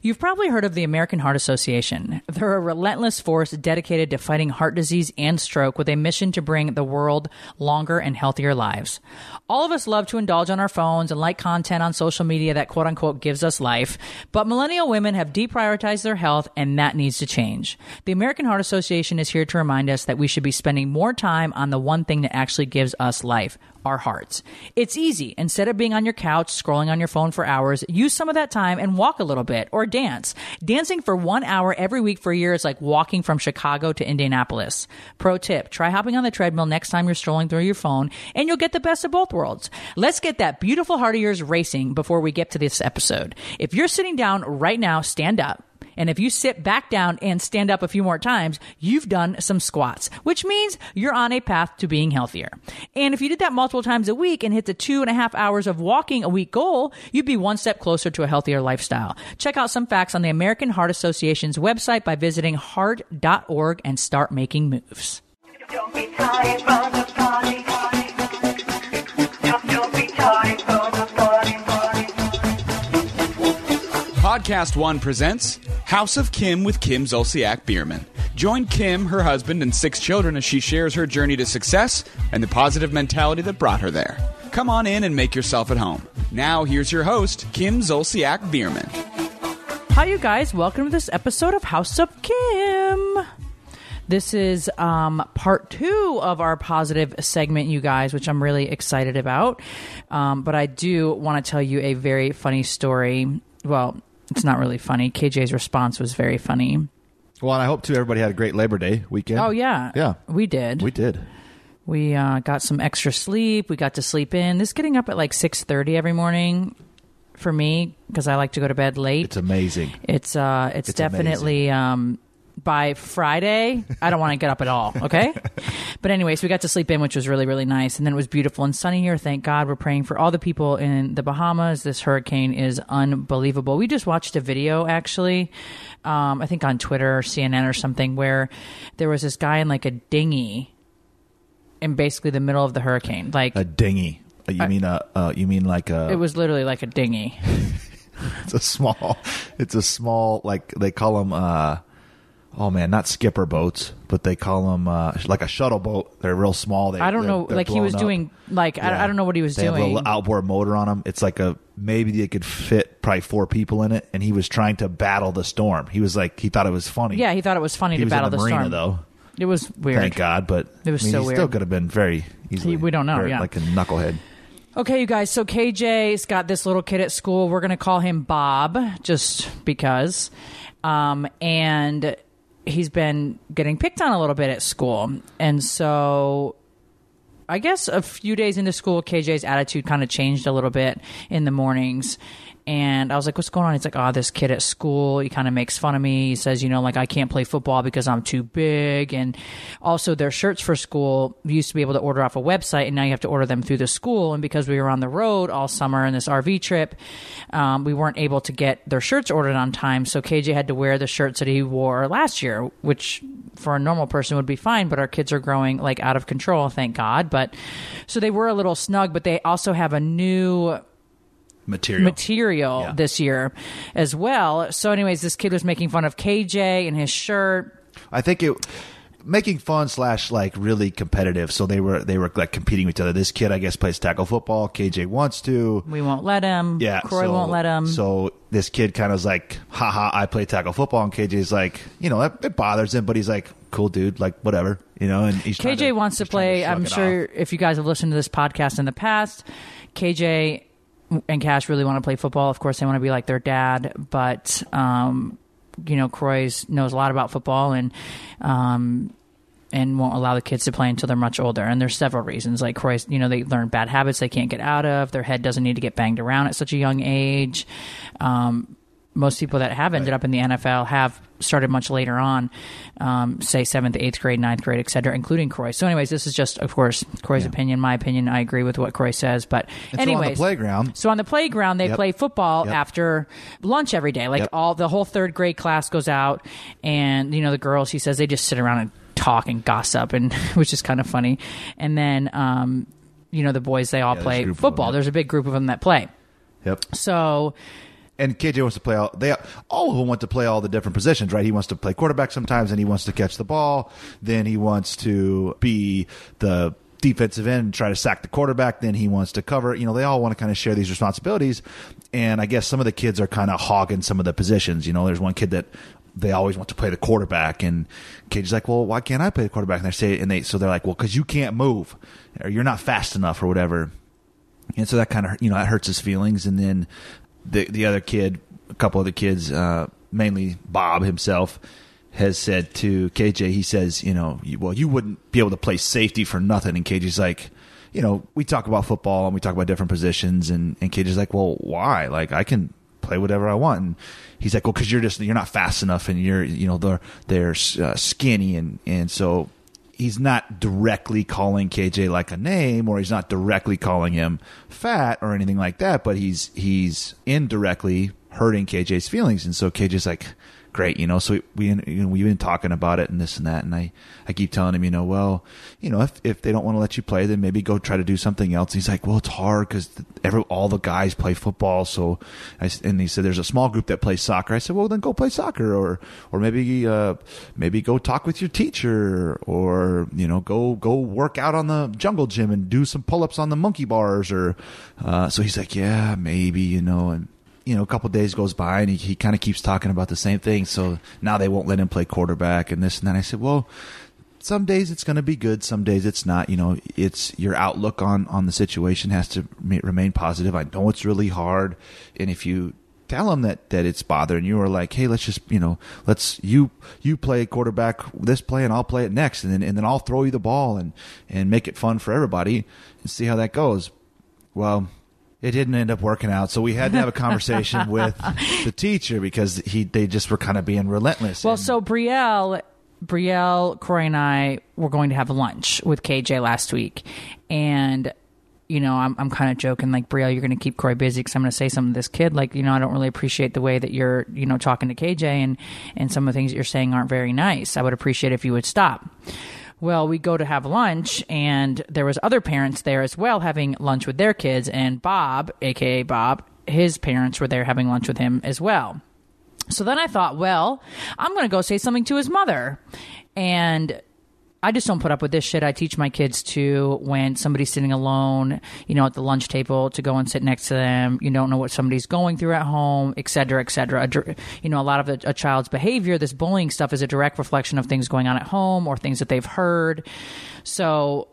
You've probably heard of the American Heart Association. They're a relentless force dedicated to fighting heart disease and stroke with a mission to bring the world longer and healthier lives. All of us love to indulge on our phones and like content on social media that quote unquote gives us life, but millennial women have deprioritized their health and that needs to change. The American Heart Association is here to remind us that we should be spending more time on the one thing that actually gives us life our hearts. It's easy. Instead of being on your couch scrolling on your phone for hours, use some of that time and walk a little bit or dance. Dancing for one hour every week for a year is like walking from Chicago to Indianapolis. Pro tip try hopping on the treadmill next time you're strolling through your phone, and you'll get the best of both worlds. Let's get that beautiful heart of yours racing before we get to this episode. If you're sitting down right now, stand up. And if you sit back down and stand up a few more times, you've done some squats, which means you're on a path to being healthier. And if you did that multiple times a week and hit the two and a half hours of walking a week goal, you'd be one step closer to a healthier lifestyle. Check out some facts on the American Heart Association's website by visiting heart.org and start making moves. Podcast One presents House of Kim with Kim Zolciak Biermann. Join Kim, her husband, and six children as she shares her journey to success and the positive mentality that brought her there. Come on in and make yourself at home. Now, here's your host, Kim Zolciak Biermann. Hi, you guys. Welcome to this episode of House of Kim. This is um, part two of our positive segment, you guys, which I'm really excited about. Um, but I do want to tell you a very funny story. Well, it's not really funny. KJ's response was very funny. Well, and I hope too everybody had a great Labor Day weekend. Oh, yeah. Yeah. We did. We did. We uh, got some extra sleep. We got to sleep in. This is getting up at like 6.30 every morning for me because I like to go to bed late. It's amazing. It's uh, it's, It's definitely um, by Friday. I don't want to get up at all. Okay, but anyways, we got to sleep in, which was really really nice, and then it was beautiful and sunny here. Thank God. We're praying for all the people in the Bahamas. This hurricane is unbelievable. We just watched a video actually, um, I think on Twitter or CNN or something, where there was this guy in like a dinghy in basically the middle of the hurricane. Like A dinghy. Uh, You mean a? Uh, you mean like a? it was literally like a dinghy. It's a small. It's a small. Like they call them. Uh, oh man, not skipper boats, but they call them uh, like a shuttle boat. They're real small. They, I don't know. Like he was up. doing like I, Yeah. I don't know what he was they Have a doing. little outboard motor on them. It's like a maybe they could fit probably four people in it, and he was trying to battle the storm. He was like he thought it was funny. Yeah, he thought it was funny he to was battle the, the marina storm. though. It was weird. Thank God, but It was I mean, so he weird. still could have been very easily. we don't know, yeah. like a knucklehead. Okay, you guys. So KJ's got this little kid at school. We're gonna call him Bob, just because. Um, and he's been getting picked on a little bit at school, and so I guess a few days into school, KJ's attitude kind of changed a little bit in the mornings. And I was like, what's going on? He's like, oh, this kid at school, he kind of makes fun of me. He says, you know, like I can't play football because I'm too big. And also their shirts for school, used to be able to order off a website and now you have to order them through the school. And because we were on the road all summer in this RV trip, um, we weren't able to get their shirts ordered on time. So KJ had to wear the shirts that he wore last year, which for a normal person would be fine, but our kids are growing like out of control, thank God. But so they were a little snug, but they also have a new Material. material Yeah. this year as well. So, anyways, this kid was making fun of KJ and his shirt. I think it making fun slash like really competitive. So they were they were like competing with each other. This kid, I guess, plays tackle football. KJ wants to. We won't let him. Yeah, Kroy so- won't let him. So this kid kind of is like, haha, I play tackle football, and KJ's like, you know, it, it bothers him, but he's like, cool, dude, like whatever, you know. And he's trying KJ wants to play. shrug I'm sure off. if you guys have listened to this podcast in the past, KJ and Kash really want to play football. Of course, they want to be like their dad, but um, you know, Kroy's knows a lot about football, and um, and won't allow the kids to play until they're much older. And there's several reasons. Like Kroy, you know, they learn bad habits they can't get out of. Their head doesn't need to get banged around at such a young age. Um, most people that have ended up in the NFL have started much later on, um, say seventh, eighth grade, ninth grade, et cetera, including Kroy. So, anyways, this is just, of course, Kroy's opinion, my opinion. I agree with what Kroy says, but And so on the anyways, playground- So on the playground, they Yep. play football Yep. after lunch every day. Like Yep. all the whole third grade class goes out, and you know the girls. He says they just sit around and talk and gossip, and which is kind of funny. And then, um, you know, the boys they all there's a play them, football. There's a big group of them that play. Yep. So And KJ wants to play all they all of them want to play all the different positions, right? He wants to play quarterback sometimes, and he wants to catch the ball. Then he wants to be the defensive end and try to sack the quarterback. Then he wants to cover. You know, they all want to kind of share these responsibilities. And I guess some of the kids are kind of hogging some of the positions. You know, there's one kid that they always want to play the quarterback, and KJ's like, "Well, why can't I play the quarterback?" And they say, and they so they're like, "Well, because you can't move, or you're not fast enough, or whatever." and so that kind of you know that hurts his feelings and then the the other kid a couple of the kids uh mainly bob himself has said to kj he says you know well you wouldn't be able to play safety for nothing. And kj's like you know we talk about football and we talk about different positions. And and kj's like well why? Like i can play whatever i want. And he's like well because you're just you're not fast enough and you're you know they're they're uh, skinny and and so he's not directly calling KJ like a name or he's not directly calling him fat or anything like that, but he's he's indirectly hurting KJ's feelings. And so KJ's like, great, you know, so we, we we've been talking about it and this and that. And I, I keep telling him, you know, well, you know, if, if they don't want to let you play, then maybe go try to do something else. he's like, well, it's hard because every, all the guys play football. So I, and he said, there's a small group that plays soccer. I said, well, then go play soccer or, or maybe, uh, maybe go talk with your teacher or, you know, go, go work out on the jungle gym and do some pull ups on the monkey bars or, uh, so he's like, yeah, maybe, you know, and, you know, a couple days goes by and he, he kind of keeps talking about the same thing. So now they won't let him play quarterback and this and that. I said, well, some days it's going to be good. Some days it's not. You know, it's your outlook on, on the situation has to remain positive. I know it's really hard. And if you tell him that, that it's bothering you or like, Hey, let's just, you know, let's, you, you play quarterback this play and I'll play it next. And then, and then I'll throw you the ball and, and make it fun for everybody and see how that goes. Well, it didn't end up working out, so we had to have a conversation with the teacher because he they just were kind of being relentless. Well, And- so Brielle, Brielle, Kroy, and I were going to have lunch with KJ last week, and you know, I'm I'm kind of joking, like Brielle, you're going to keep Kroy busy because I'm going to say something to this kid, like you know, I don't really appreciate the way that you're, you know, talking to KJ, and and some of the things that you're saying aren't very nice. I would appreciate if you would stop. Well, we go to have lunch, and there was other parents there as well having lunch with their kids, and Bob, aka Bob, his parents were there having lunch with him as well. So then I thought, well, I'm going to go say something to his mother. And I just don't put up with this shit. I teach my kids to when somebody's sitting alone, you know, at the lunch table to go and sit next to them. You don't know what somebody's going through at home, et cetera, et cetera. You know, a lot of a, a child's behavior, this bullying stuff is a direct reflection of things going on at home or things that they've heard. So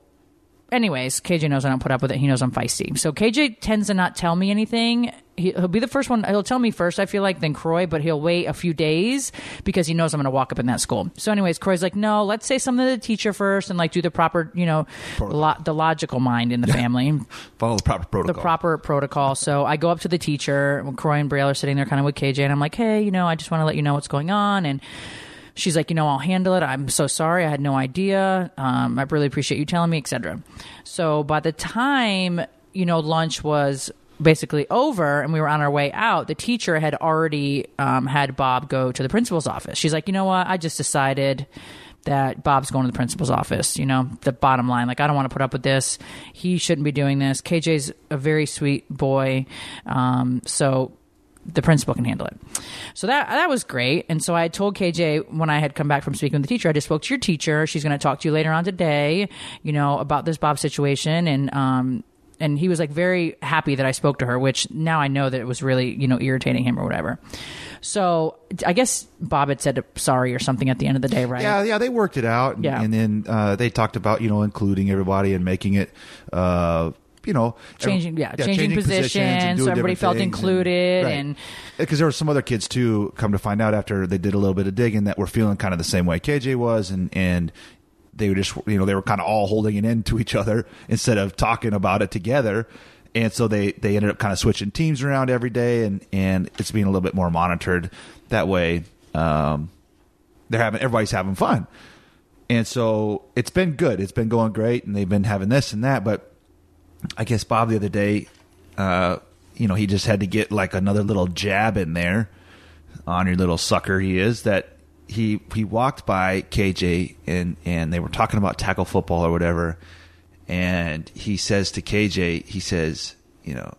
anyways, KJ knows I don't put up with it. He knows I'm feisty. So KJ tends to not tell me anything. He, he'll be the first one. He'll tell me first, I feel like, then Kroy, but he'll wait a few days because he knows I'm going to walk up in that school. So, anyways, Kroy's like, no, let's say something to the teacher first and like do the proper, you know, lo- the logical mind in the family follow the proper protocol. the proper protocol. So I go up to the teacher. Kroy and Brielle are sitting there kind of with KJ, and I'm like, hey, you know, I just want to let you know what's going on. And she's like, you know, I'll handle it. I'm so sorry. I had no idea. Um, I really appreciate you telling me, etc. So by the time, you know, lunch was basically over and we were on our way out, the teacher had already um, had Bob go to the principal's office. She's like, you know what? I just decided that Bob's going to the principal's office. You know, the bottom line, like, I don't want to put up with this. He shouldn't be doing this. KJ's a very sweet boy. Um, so the principal can handle it. So that that was great. And so I told KJ when I had come back from speaking with the teacher, I just spoke to your teacher. She's going to talk to you later on today, you know, about this Bob situation. And um, and he was like very happy that I spoke to her, which now I know that it was really you know irritating him or whatever. So I guess Bob had said sorry or something at the end of the day, right? Yeah, yeah, they worked it out, and, Yeah. and then uh, they talked about you know including everybody and making it, uh, you know, Changing- yeah, changing positions, and doing so everybody felt included and- because there were some other kids too. Come to find out after they did a little bit of digging that were feeling kind of the same way KJ was, and and they were just you know they were kind of all holding it in to each other instead of talking about it together. And so they, they ended up kind of switching teams around every day, and, and it's being a little bit more monitored. That way, um, they're having everybody's having fun, and so it's been good. It's been going great, and they've been having this and that. But I guess Bob the other day, uh, you know, he just had to get like another little jab in there on your little sucker he is that he he walked by KJ and and they were talking about tackle football or whatever and he says to KJ he says you know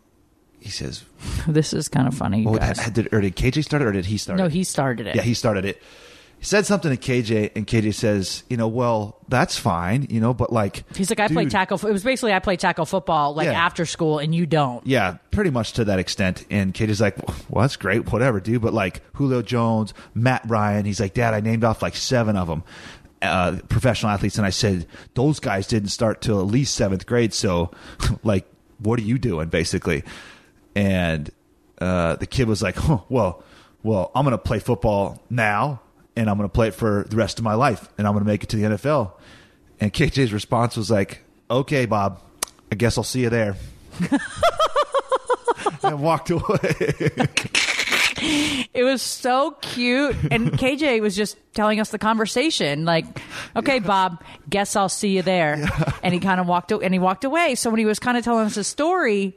he says This is kind of funny, well, did, or did KJ start it or did he start no, it? he started it. yeah he started it he said something to KJ and KJ says you know well that's fine you know but like He's like, I play tackle. It was basically I play tackle football like Yeah. after school, and you don't. Yeah, pretty much to that extent. And KJ's like, well, that's great, whatever, dude. But like Julio Jones, Matt Ryan, he's like, Dad, I named off like seven of them, uh, professional athletes. And I said, those guys didn't start till at least seventh grade. So, like, what are you doing, basically? And uh, the kid was like, huh, well, well, I'm going to play football now, and I'm going to play it for the rest of my life, and I'm going to make it to the NFL. And KJ's response was like, okay, Bob, I guess I'll see you there and walked away. It was so cute, and KJ was just telling us the conversation. Like, okay, Bob, guess I'll see you there. And he kind of walked and he walked away. So when he was kind of telling us his story,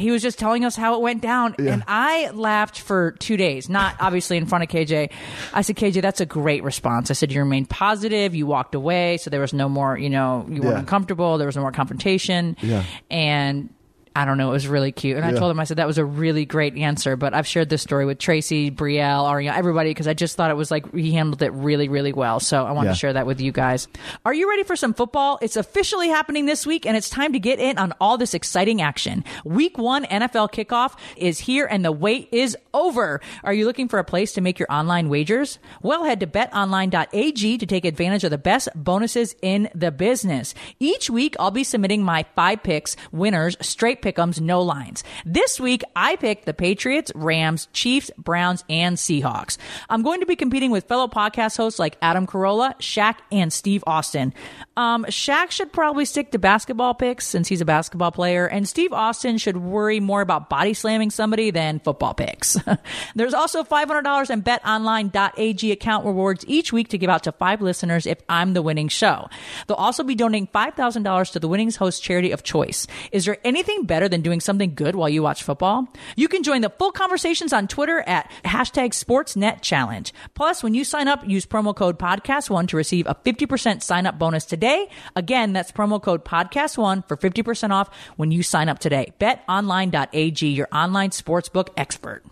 he was just telling us how it went down, and I laughed for two days. Not obviously in front of KJ. I said, KJ, that's a great response. I said you remained positive. You walked away, so there was no more. You know, you weren't uncomfortable. There was no more confrontation. Yeah. and. I don't know. It was really cute, and I told him I said that was a really great answer. But I've shared this story with Tracy, Brielle, Ariana, everybody because I just thought it was like he handled it really, really well. So I want Yeah. to share that with you guys. Are you ready for some football? It's officially happening this week, and it's time to get in on all this exciting action. Week one NFL kickoff is here, and the wait is over. Are you looking for a place to make your online wagers? Well, head to betonline.ag to take advantage of the best bonuses in the business. Each week, I'll be submitting my five picks, winners, straight pick'ems, no lines. This week, I picked the Patriots, Rams, Chiefs, Browns, and Seahawks. I'm going to be competing with fellow podcast hosts like Adam Carolla, Shaq, and Steve Austin. Um, Shaq should probably stick to basketball picks since he's a basketball player, and Steve Austin should worry more about body slamming somebody than football picks. There's also $500 in betonline.ag account rewards each week to give out to five listeners if I'm the winning show. They'll also be donating $5,000 to the winnings host charity of choice. Is there anything better than doing something good while you watch football? You can join the full conversations on Twitter at hashtag SportsNetChallenge. Plus, when you sign up, use promo code podcast1 to receive a 50% sign up bonus today. Again, that's promo code podcast1 for 50% off when you sign up today. BetOnline.ag, your online sportsbook expert.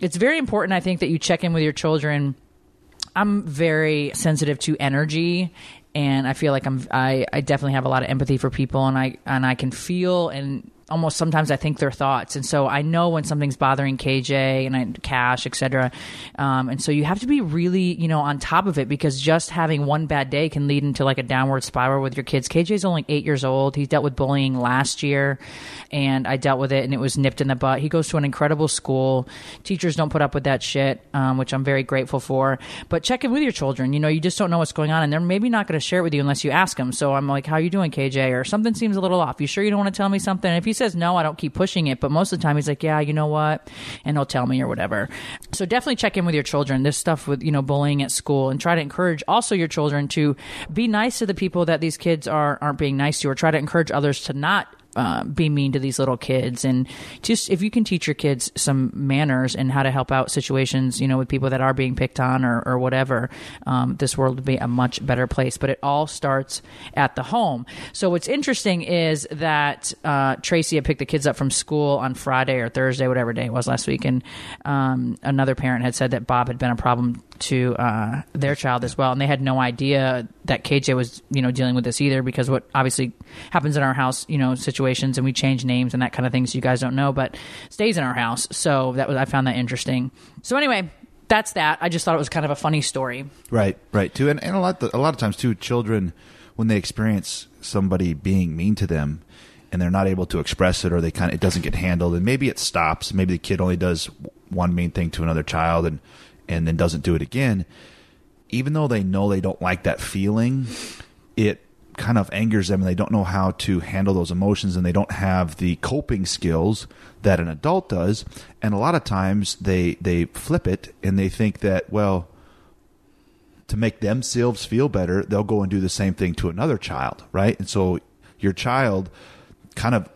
It's very important, I think, that you check in with your children I'm very sensitive to energy and I feel like I'm I, I definitely have a lot of empathy for people and I and I can feel and almost sometimes I think their thoughts. And so I know when something's bothering KJ and I, Kash etc um, and so you have to be really you know on top of it because just having one bad day can lead into like a downward spiral with your kids. KJ's only eight years old. He dealt with bullying last year and I dealt with it and it was nipped in the butt. He goes to an incredible school. Teachers don't put up with that shit um, which I'm very grateful for. But check in with your children. You know you just don't know what's going on and they're maybe not going to share it with you unless you ask them so I'm like how are you doing KJ or something seems a little off. You sure you don't want to tell me something? And if he says no I don't keep pushing it. But most of the time he's like yeah you know what? And he'll tell me or whatever. So definitely check in with your children. This stuff with you know bullying at school and try to encourage also your children to be nice to the people that these kids are aren't being nice to or try to encourage others to not uh, be mean to these little kids and just if you can teach your kids some manners and how to help out situations you know with people that are being picked on or, or whatever um, this world would be a much better place. But it all starts at the home. So what's interesting is that uh, tracy had picked the kids up from school on friday or thursday whatever day it was last week. And um, another parent had said that bob had been a problem to uh, their child as well, and they had no idea that KJ was, you know, dealing with this either. Because what obviously happens in our house, you know, situations, and we change names and that kind of thing, so you guys don't know, but stays in our house. So that was I found that interesting. So anyway, that's that. I just thought it was kind of a funny story. Right, right. Too, and, and a lot, a lot of times too, children when they experience somebody being mean to them, and they're not able to express it, or they kind of it doesn't get handled, and maybe it stops. Maybe the kid only does one mean thing to another child, and and then doesn't do it again. Even though they know they don't like that feeling, it kind of angers them and they don't know how to handle those emotions and they don't have the coping skills that an adult does and a lot of times they they flip it and they think that well to make themselves feel better they'll go and do the same thing to another child right and so your child kind of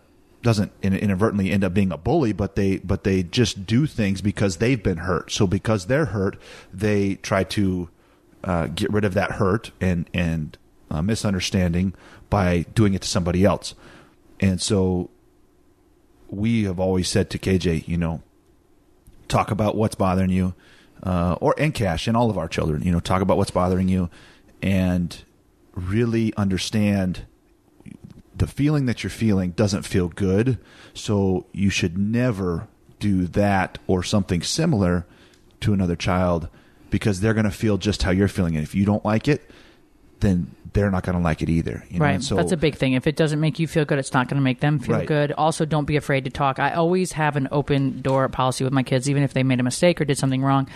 doesn't inadvertently end up being a bully but they but they just do things because they've been hurt so because they're hurt they try to uh, get rid of that hurt and and uh, misunderstanding by doing it to somebody else. And so we have always said to KJ, you know, talk about what's bothering you, uh, or and Kash and all of our children, you know, talk about what's bothering you, and really understand the feeling that you're feeling doesn't feel good. So you should never do that or something similar to another child because they're going to feel just how you're feeling. And if you don't like it, then they're not going to like it either. You know? Right. And so That's a big thing. If it doesn't make you feel good, it's not going to make them feel Right. good. Also, don't be afraid to talk. I always have an open door policy with my kids, even if they made a mistake or did something wrong.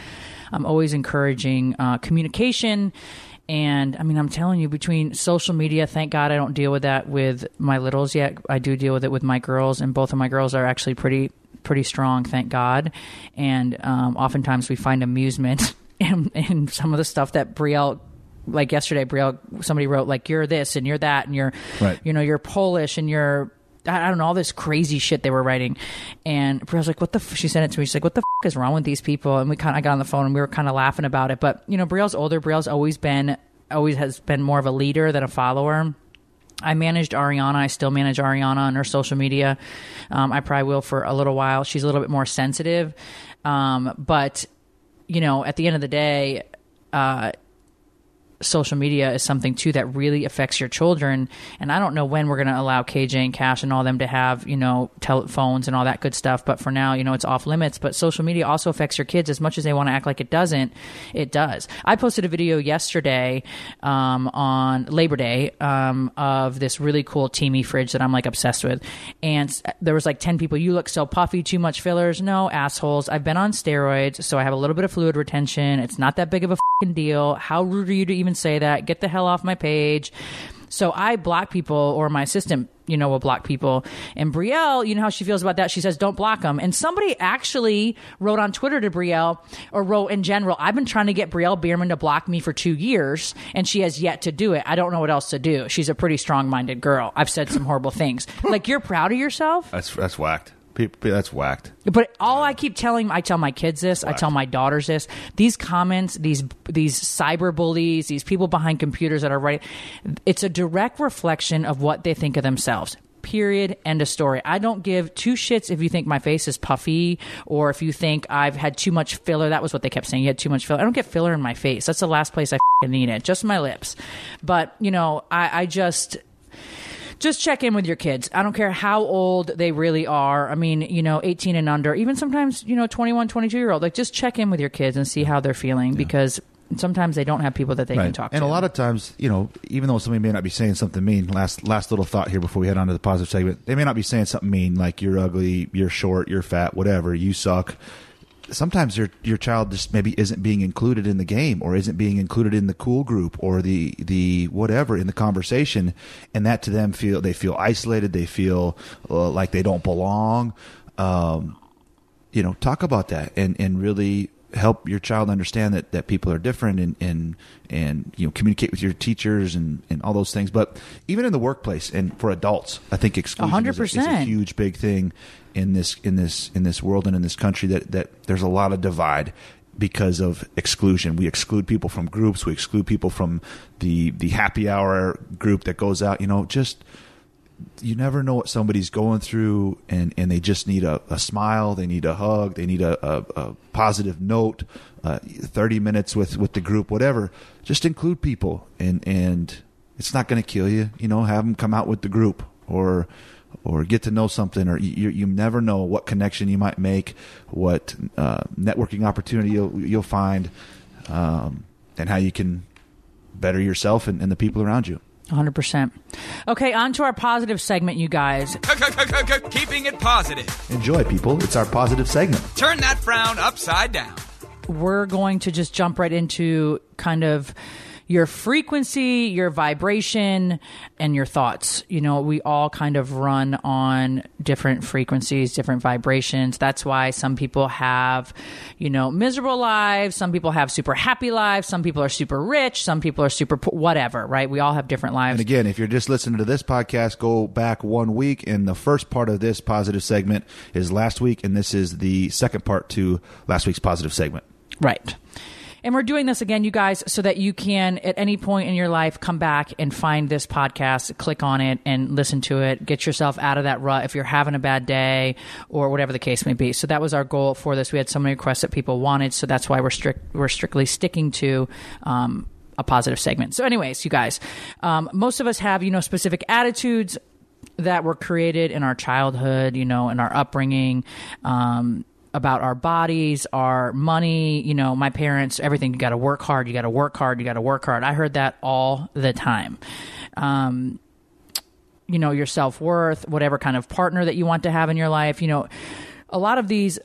I'm always encouraging uh, communication. And I mean, I'm telling you, between social media, thank God I don't deal with that with my littles yet. I do deal with it with my girls, and both of my girls are actually pretty pretty strong, thank God. And um, oftentimes we find amusement in, in some of the stuff that Brielle like yesterday, Brielle, somebody wrote like you're this and you're that and you're, Right. you know, you're Polish and you're, I don't know, all this crazy shit they were writing. And Brielle's like, what the, f-? she sent it to me. She's like, what the f- is wrong with these people? And we kind of, got on the phone and we were kind of laughing about it. But, you know, Brielle's older. Brielle's always been, always has been more of a leader than a follower. I managed Ariana. I still manage Ariana on her social media. Um, I probably will for a little while. She's a little bit more sensitive. Um, but, you know, at the end of the day, uh, social media is something too that really affects your children. And I don't know when we're going to allow KJ and Kash and all them to have, you know, telephones and all that good stuff. But for now, you know, it's off limits. But social media also affects your kids as much as they want to act like it doesn't. It does. I posted a video yesterday um, on Labor Day um, of this really cool Teamy fridge that I'm like obsessed with. And there was like 10 people, you look so puffy, too much fillers. No, assholes. I've been on steroids, so I have a little bit of fluid retention. It's not that big of a deal. How rude are you to even say that? Get the hell off my page. So I block people, or my assistant, you know, will block people. And Brielle, you know how she feels about that. She says, "Don't block them." And somebody actually wrote on Twitter to Brielle, or wrote in general, "I've been trying to get Brielle Biermann to block me for two years, and she has yet to do it. I don't know what else to do. She's a pretty strong-minded girl. I've said some horrible things. Like you're proud of yourself." that's that's whacked. People, that's whacked. But all I keep telling, I tell my kids this, I tell my daughters this. These comments, these these cyber bullies, these people behind computers that are writing, it's a direct reflection of what they think of themselves. Period. End of story. I don't give two shits if you think my face is puffy or if you think I've had too much filler. That was what they kept saying. You had too much filler. I don't get filler in my face. That's the last place I need it. Just my lips. But you know, I, I just just check in with your kids. I don't care how old they really are. I mean, you know, 18 and under, even sometimes, you know, 21, 22 year old. Like, just check in with your kids and see how they're feeling because sometimes they don't have people that they can talk and to. And a lot of times, you know, even though somebody may not be saying something mean, last last little thought here before we head on to the positive segment, they may not be saying something mean like you're ugly, you're short, you're fat, whatever, you suck. Sometimes your your child just maybe isn't being included in the game or isn't being included in the cool group or the the whatever in the conversation, and that to them feel they feel isolated, they feel uh, like they don't belong. Um, you know, talk about that and, and really help your child understand that, that people are different and, and, and, you know, communicate with your teachers and, and all those things. But even in the workplace and for adults, I think exclusion is a, is a 100%. huge, big thing in this, in this, in this world and in this country that, that there's a lot of divide because of exclusion. We exclude people from groups. We exclude people from the, the happy hour group that goes out, you know, just, you never know what somebody's going through and, and they just need a, a smile. They need a hug. They need a, a, a positive note uh, 30 minutes with, with the group whatever. Just include people and and it's not going to kill you. You know have them come out with the group or or get to know something or you, you never know what connection you might make what uh, networking opportunity you'll, you'll find um, and how you can better yourself and, and the people around you 100%. Okay, on to our positive segment, you guys. Keeping it positive. enjoy people it's our positive segment Turn that frown upside down. we're going to just jump right into kind of your frequency, your vibration, and your thoughts. You know, we all kind of run on different frequencies, different vibrations. That's why some people have, you know, miserable lives. Some people have super happy lives. Some people are super rich. Some people are super poor, whatever, right? We all have different lives. And again, if you're just listening to this podcast, go back one week. And the first part of this positive segment is last week, and this is the second part to last week's positive segment. Right. And we're doing this again, you guys, so that you can, at any point in your life, come back and find this podcast, click on it, and listen to it. Get yourself out of that rut if you're having a bad day or whatever the case may be. So that was our goal for this. We had so many requests that people wanted, so that's why we're strict. We're strictly sticking to. Um, a positive segment. So, anyways, you guys, um, most of us have, you know, specific attitudes that were created in our childhood, you know, in our upbringing. Um, about our bodies, our money, you know, my parents, everything. You got to work hard. You got to work hard. You got to work hard. I heard that all the time. Um, you know, your self worth, whatever kind of partner that you want to have in your life. You know, a lot of these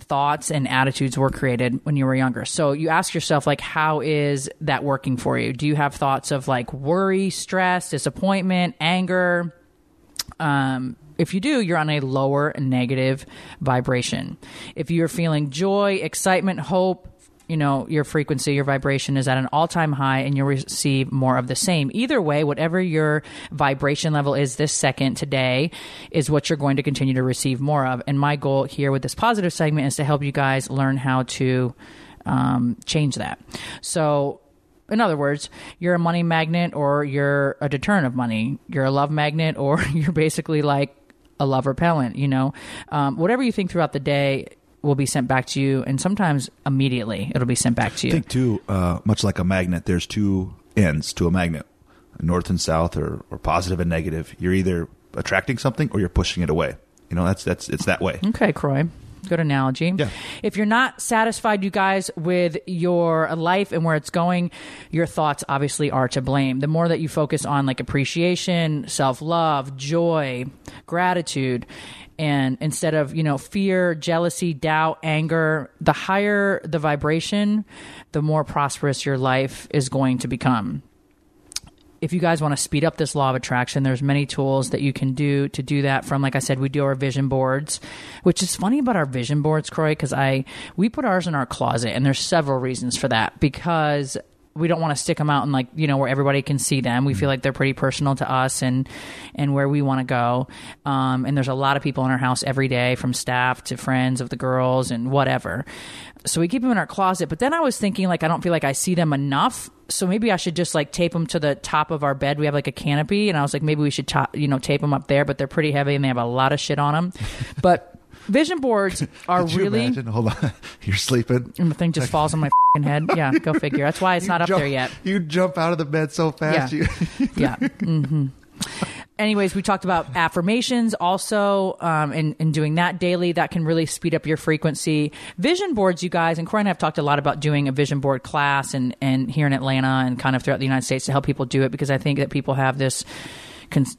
thoughts and attitudes were created when you were younger. So you ask yourself, like, how is that working for you? Do you have thoughts of like worry, stress, disappointment, anger? Um, if you do, you're on a lower negative vibration. If you're feeling joy, excitement, hope, you know, your frequency, your vibration is at an all time high and you'll receive more of the same. Either way, whatever your vibration level is this second today is what you're going to continue to receive more of. And my goal here with this positive segment is to help you guys learn how to um, change that. So, in other words, you're a money magnet or you're a deterrent of money. You're a love magnet or you're basically like a love repellent, you know? Um, whatever you think throughout the day will be sent back to you, and sometimes immediately it'll be sent back to you. I think too, uh, much like a magnet, there's two ends to a magnet, north and south, or, or positive and negative. You're either attracting something or you're pushing it away. You know, that's that's it's that way. Okay, Kroy. Good analogy. Yeah. If you're not satisfied, you guys, with your life and where it's going, your thoughts obviously are to blame. The more that you focus on like appreciation, self love, joy, gratitude, and instead of, you know, fear, jealousy, doubt, anger, the higher the vibration, the more prosperous your life is going to become if you guys want to speed up this law of attraction, there's many tools that you can do to do that. From like I said, we do our vision boards, which is funny about our vision boards, Kroy, because I we put ours in our closet, and there's several reasons for that. Because we don't want to stick them out and like you know where everybody can see them. We feel like they're pretty personal to us and and where we want to go. Um, and there's a lot of people in our house every day, from staff to friends of the girls and whatever. So we keep them in our closet. But then I was thinking like I don't feel like I see them enough. So maybe I should just like tape them to the top of our bed. We have like a canopy, and I was like maybe we should top, you know tape them up there. But they're pretty heavy and they have a lot of shit on them. But vision boards are Could you really. imagine? Hold on, you're sleeping. And the thing just falls on my fing head. Yeah, go figure. That's why it's not up Jump- there yet. You jump out of the bed so fast. Yeah. You, yeah. hmm Anyways, we talked about affirmations also, um, and, and doing that daily. That can really speed up your frequency. Vision boards, you guys, and Kroy and I have talked a lot about doing a vision board class and, and here in Atlanta and kind of throughout the United States to help people do it because I think that people have this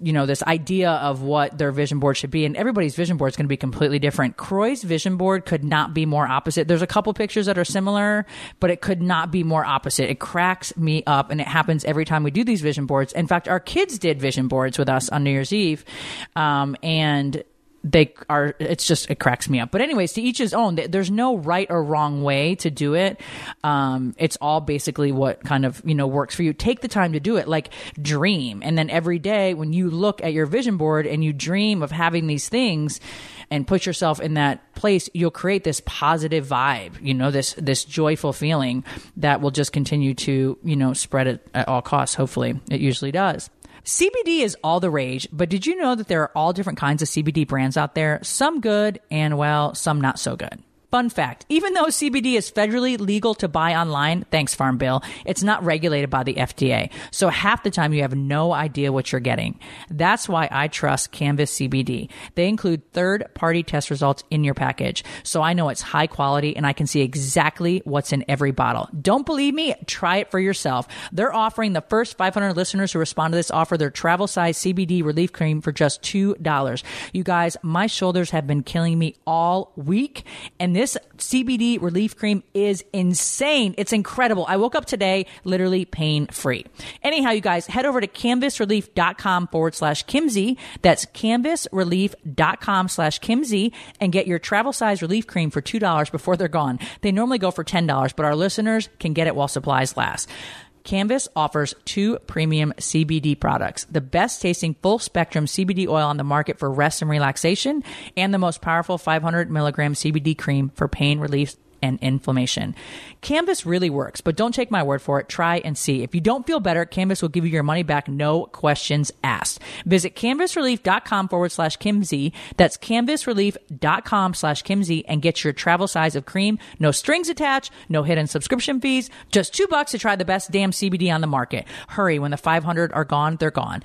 you know this idea of what their vision board should be and everybody's vision board is going to be completely different. Kroy's vision board could not be more opposite. There's a couple pictures that are similar but it could not be more opposite. It cracks me up and it happens every time we do these vision boards. In fact our kids did vision boards with us on new year's eve um, and they are it's just it cracks me up. But anyways to each his own. There's no right or wrong way to do it. Um it's all basically what kind of you know works for you. Take the time to do it. Like dream. And then every day when you look at your vision board and you dream of having these things and put yourself in that place you'll create this positive vibe you know this this joyful feeling that will just continue to you know spread at all costs. Hopefully it usually does CBD is all the rage, but did you know that there are all different kinds of CBD brands out there? Some good and, well, some not so good. Fun fact even though CBD is federally legal to buy online, thanks Farm Bill, it's not regulated by the FDA. So half the time you have no idea what you're getting. That's why I trust Canvas CBD. They include third party test results in your package. So I know it's high quality and I can see exactly what's in every bottle. Don't believe me? Try it for yourself. They're offering the first 500 listeners who respond to this offer their travel size CBD relief cream for just $2. You guys, my shoulders have been killing me all week and this this CBD relief cream is insane. It's incredible. I woke up today literally pain free. Anyhow, you guys head over to canvasrelief.com forward slash Kimsey. That's canvasrelief.com slash Kimsey and get your travel size relief cream for $2 before they're gone. They normally go for $10, but our listeners can get it while supplies last. Canvas offers two premium CBD products, the best tasting full spectrum CBD oil on the market for rest and relaxation, and the most powerful 500 milligram CBD cream for pain relief and inflammation. Canvas really works, but don't take my word for it. Try and see. If you don't feel better, Canvas will give you your money back, no questions asked. Visit canvasrelief.com forward slash Kimsey. That's canvasrelief.com slash Kimsey and get your travel size of cream. No strings attached, no hidden subscription fees, just two bucks to try the best damn CBD on the market. Hurry, when the 500 are gone, they're gone.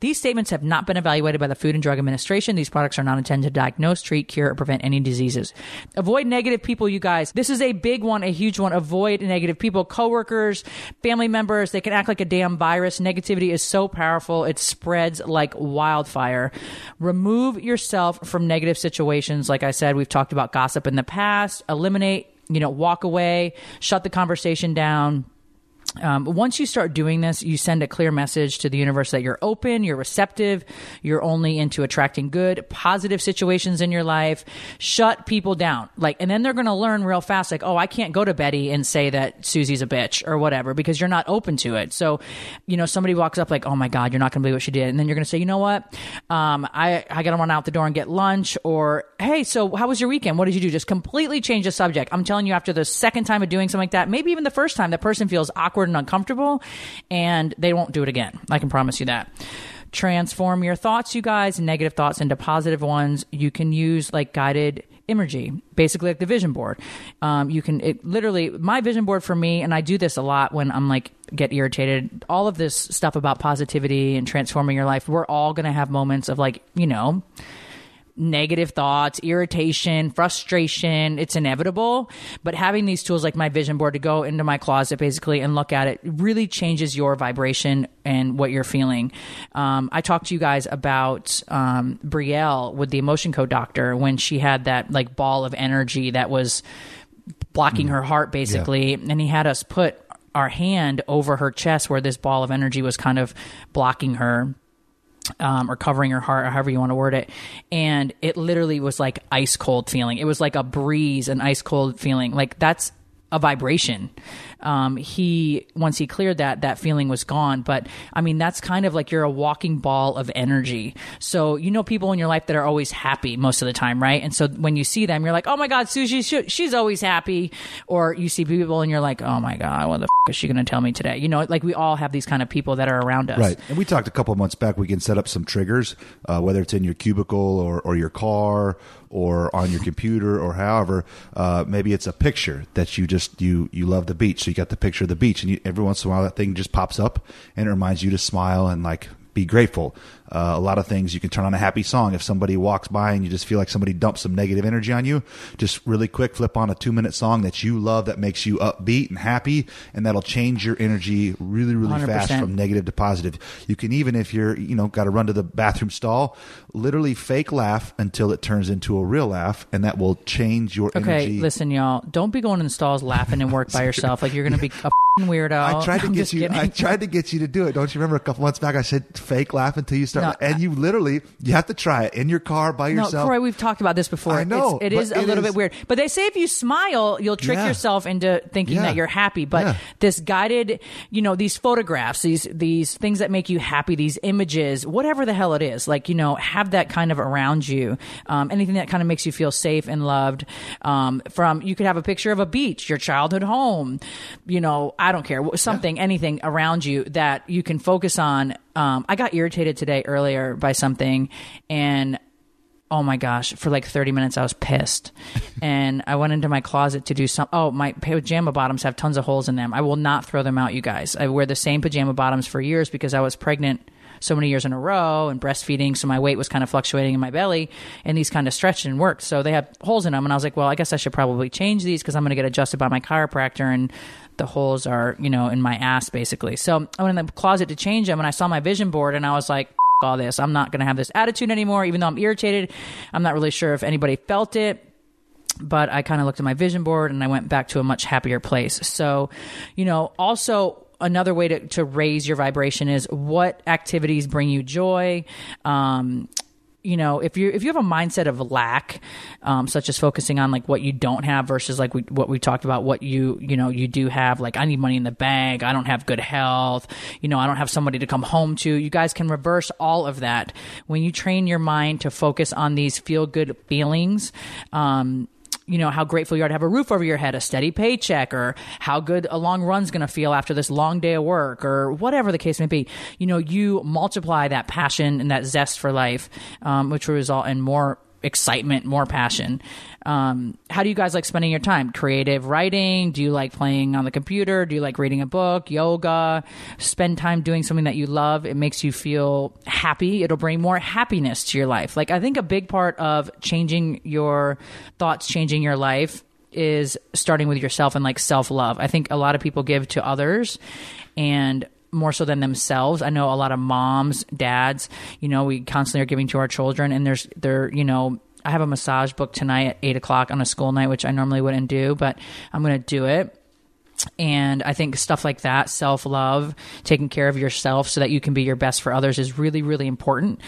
These statements have not been evaluated by the Food and Drug Administration. These products are not intended to diagnose, treat, cure, or prevent any diseases. Avoid negative people, you guys. This is a big one, a huge one. Avoid negative people, coworkers, family members. They can act like a damn virus. Negativity is so powerful, it spreads like wildfire. Remove yourself from negative situations. Like I said, we've talked about gossip in the past. Eliminate, you know, walk away, shut the conversation down. Um, once you start doing this, you send a clear message to the universe that you're open, you're receptive, you're only into attracting good, positive situations in your life. Shut people down. Like, and then they're going to learn real fast, like, oh, I can't go to Betty and say that Susie's a bitch or whatever because you're not open to it. So, you know, somebody walks up like, oh my God, you're not going to believe what she did. And then you're going to say, you know what? Um, I, I got to run out the door and get lunch or, hey, so how was your weekend? What did you do? Just completely change the subject. I'm telling you, after the second time of doing something like that, maybe even the first time, the person feels awkward and uncomfortable and they won't do it again. I can promise you that. Transform your thoughts, you guys, negative thoughts into positive ones. You can use like guided imagery, basically like the vision board. Um, you can it literally my vision board for me, and I do this a lot when I'm like get irritated. All of this stuff about positivity and transforming your life, we're all gonna have moments of like you know negative thoughts, irritation, frustration. It's inevitable. But having these tools like my vision board to go into my closet basically and look at it really changes your vibration and what you're feeling. Um, I talked to you guys about um, Brielle with the emotion code doctor when she had that like ball of energy that was blocking her heart basically. And he had us put our hand over her chest where this ball of energy was kind of blocking her um, or covering her heart, or however you want to word it. And it literally was like ice cold feeling. It was like a breeze, an ice cold feeling. Like that's a vibration. Um, he once he cleared that, that feeling was gone. But I mean, that's kind of like you're a walking ball of energy. So you know people in your life that are always happy most of the time, right? And so when you see them, you're like, oh my god, Susie, she- she's always happy. Or you see people and you're like, oh my god, what the f- is she going to tell me today? You know, like we all have these kind of people that are around us. Right. And we talked a couple months back, we can set up some triggers, uh, whether it's in your cubicle or, or your car or on your computer or however. Uh, maybe it's a picture that you just, you, you love the beach. So you got the picture of the beach and you, every once in a while that thing just pops up and it reminds you to smile and like be grateful. Uh, a lot of things you can turn on a happy song. If somebody walks by and you just feel like somebody dumps some negative energy on you, just really quick flip on a two minute song that you love that makes you upbeat and happy, and that'll change your energy really, really fast 100%. from negative to positive. You can even, if you're, you know, got to run to the bathroom stall, literally fake laugh until it turns into a real laugh, and that will change your Okay, energy. Okay, listen, y'all. Don't be going in stalls laughing and work by yourself like you're going to be a weirdo. I tried to I'm get you. kidding. I tried to get you to do it. Don't you remember a couple months back? I said fake laugh until you start, No, and you literally you have to try it in your car by yourself. No. Kroy, we've talked about this before. I know, It's, it a it little is- bit weird. But they say if you smile, you'll trick Yeah. yourself into thinking Yeah. that you're happy. But Yeah. this guided, you know, these photographs, these these things that make you happy, these images, whatever the hell it is, like you know, have that kind of around you. Um, anything that kind of makes you feel safe and loved. Um, from you could have a picture of a beach, your childhood home, you know, I don't care, something, anything around you that you can focus on. Um, I got irritated today earlier by something, and oh my gosh, for like 30 minutes I was pissed. and I went into my closet to do some oh, my pajama bottoms have tons of holes in them. I will not throw them out, you guys. I wear the same pajama bottoms for years because I was pregnant so many years in a row and breastfeeding, so my weight was kind of fluctuating in my belly, and these kind of stretched and worked. So they have holes in them, and I was like, well, I guess I should probably change these because I'm going to get adjusted by my chiropractor, and the holes are, you know, in my ass basically. So I went in the closet to change them, and I saw my vision board, and I was like, all this. I'm not going to have this attitude anymore, even though I'm irritated. I'm not really sure if anybody felt it. but I kind of looked at my vision board and I went back to a much happier place. So, you know, also another way to, to raise your vibration is what activities bring you joy. Um, you know, if you if you have a mindset of lack, um, such as focusing on like what you don't have versus like we, what we talked about, what you you know you do have, like I need money in the bank, I don't have good health, you know, I don't have somebody to come home to. You guys can reverse all of that when you train your mind to focus on these feel good feelings. Um, you know how grateful you are to have a roof over your head, a steady paycheck, or how good a long run's going to feel after this long day of work, or whatever the case may be. You know, you multiply that passion and that zest for life, um, which will result in more excitement, more passion. Um, how do you guys like spending your time? Creative writing? Do you like playing on the computer? Do you like reading a book? Yoga? Spend time doing something that you love. It makes you feel happy. It'll bring more happiness to your life. Like, I think a big part of changing your thoughts, changing your life is starting with yourself and like self love. I think a lot of people give to others and more so than themselves. I know a lot of moms, dads, you know, we constantly are giving to our children and there's, they're, you know, I have a massage book tonight at eight o'clock on a school night, which I normally wouldn't do, but I'm going to do it. And I think stuff like that, self love, taking care of yourself so that you can be your best for others is really, really important.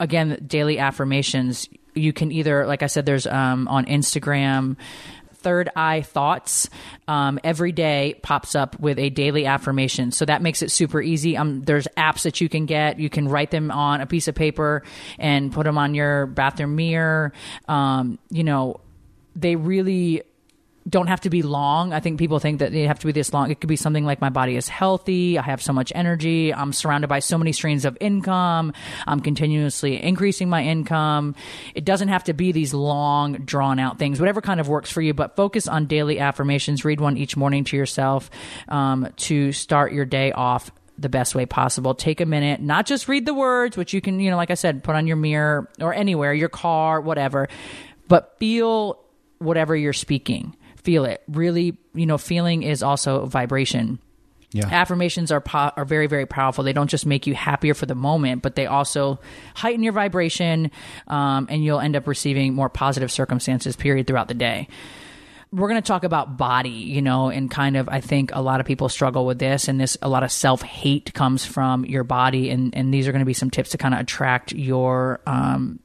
Again, daily affirmations. You can either, like I said, there's um, on Instagram, third eye thoughts um, every day pops up with a daily affirmation. So that makes it super easy. Um, there's apps that you can get. You can write them on a piece of paper and put them on your bathroom mirror. Um, you know they really don't have to be long. I think people think that they have to be this long. It could be something like my body is healthy. I have so much energy. I'm surrounded by so many streams of income. I'm continuously increasing my income. It doesn't have to be these long, drawn out things, whatever kind of works for you, but focus on daily affirmations. Read one each morning to yourself um, to start your day off the best way possible. Take a minute, not just read the words, which you can, you know, like I said, put on your mirror or anywhere, your car, whatever, but feel whatever you're speaking. Feel it. Really, you know, feeling is also vibration. Yeah. Affirmations are po- are very very powerful. They don't just make you happier for the moment, but they also heighten your vibration, um, and you'll end up receiving more positive circumstances. Period throughout the day we're going to talk about body, you know, and kind of, I think a lot of people struggle with this and this, a lot of self hate comes from your body. And, and these are going to be some tips to kind of attract your, um,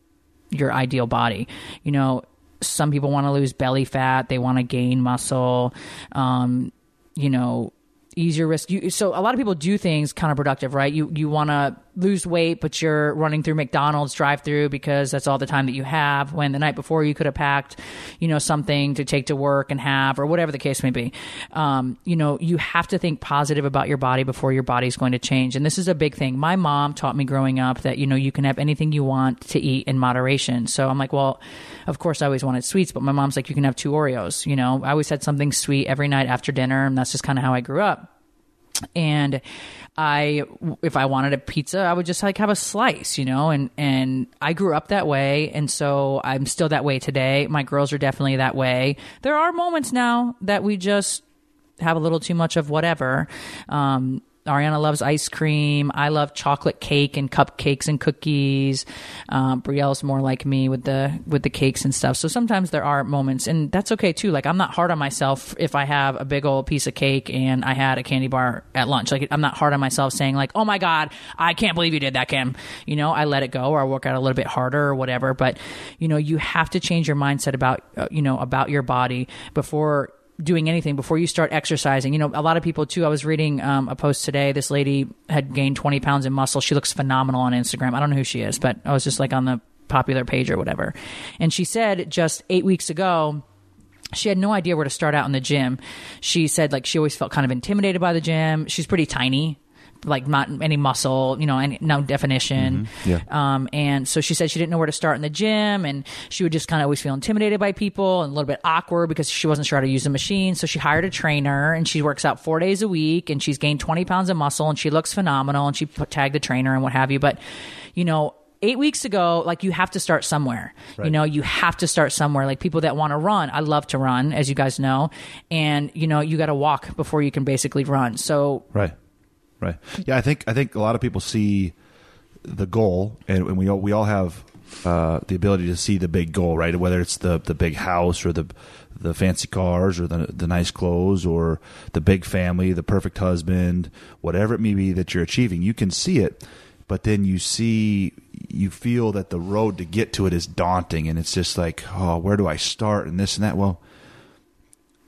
your ideal body. You know, some people want to lose belly fat, they want to gain muscle, um, you know, easier risk. You, so a lot of people do things counterproductive, right? You you want to lose weight, but you're running through McDonald's drive-through because that's all the time that you have. When the night before you could have packed, you know, something to take to work and have, or whatever the case may be. Um, you know, you have to think positive about your body before your body's going to change. And this is a big thing. My mom taught me growing up that you know you can have anything you want to eat in moderation. So I'm like, well, of course I always wanted sweets, but my mom's like, you can have two Oreos. You know, I always had something sweet every night after dinner, and that's just kind of how I grew up and I if I wanted a pizza, I would just like have a slice, you know, and and I grew up that way and so I'm still that way today. My girls are definitely that way. There are moments now that we just have a little too much of whatever. Um Ariana loves ice cream. I love chocolate cake and cupcakes and cookies. Um, Brielle's more like me with the with the cakes and stuff. So sometimes there are moments, and that's okay too. Like I'm not hard on myself if I have a big old piece of cake and I had a candy bar at lunch. Like I'm not hard on myself saying like, "Oh my god, I can't believe you did that, Kim." You know, I let it go or I work out a little bit harder or whatever. But you know, you have to change your mindset about uh, you know about your body before doing anything before you start exercising. You know, a lot of people too. I was reading um, a post today. This lady had gained 20 pounds in muscle. She looks phenomenal on Instagram. I don't know who she is, but I was just like on the popular page or whatever. And she said just eight weeks ago, she had no idea where to start out in the gym. She said like she always felt kind of intimidated by the gym. She's pretty tiny like not any muscle, you know, any no definition. Mm-hmm. Yeah. Um, and so she said she didn't know where to start in the gym, and she would just kind of always feel intimidated by people and a little bit awkward because she wasn't sure how to use the machine. So she hired a trainer, and she works out four days a week, and she's gained twenty pounds of muscle, and she looks phenomenal, and she put, tagged the trainer and what have you. But you know. Eight weeks ago, like you have to start somewhere. Right. You know, you have to start somewhere. Like people that want to run, I love to run, as you guys know, and you know, you got to walk before you can basically run. So Right. Right. Yeah, I think I think a lot of people see the goal, and, and we all we all have uh, the ability to see the big goal, right? Whether it's the the big house or the the fancy cars or the the nice clothes or the big family, the perfect husband, whatever it may be that you're achieving, you can see it, but then you see you feel that the road to get to it is daunting and it's just like, oh, where do I start and this and that. Well,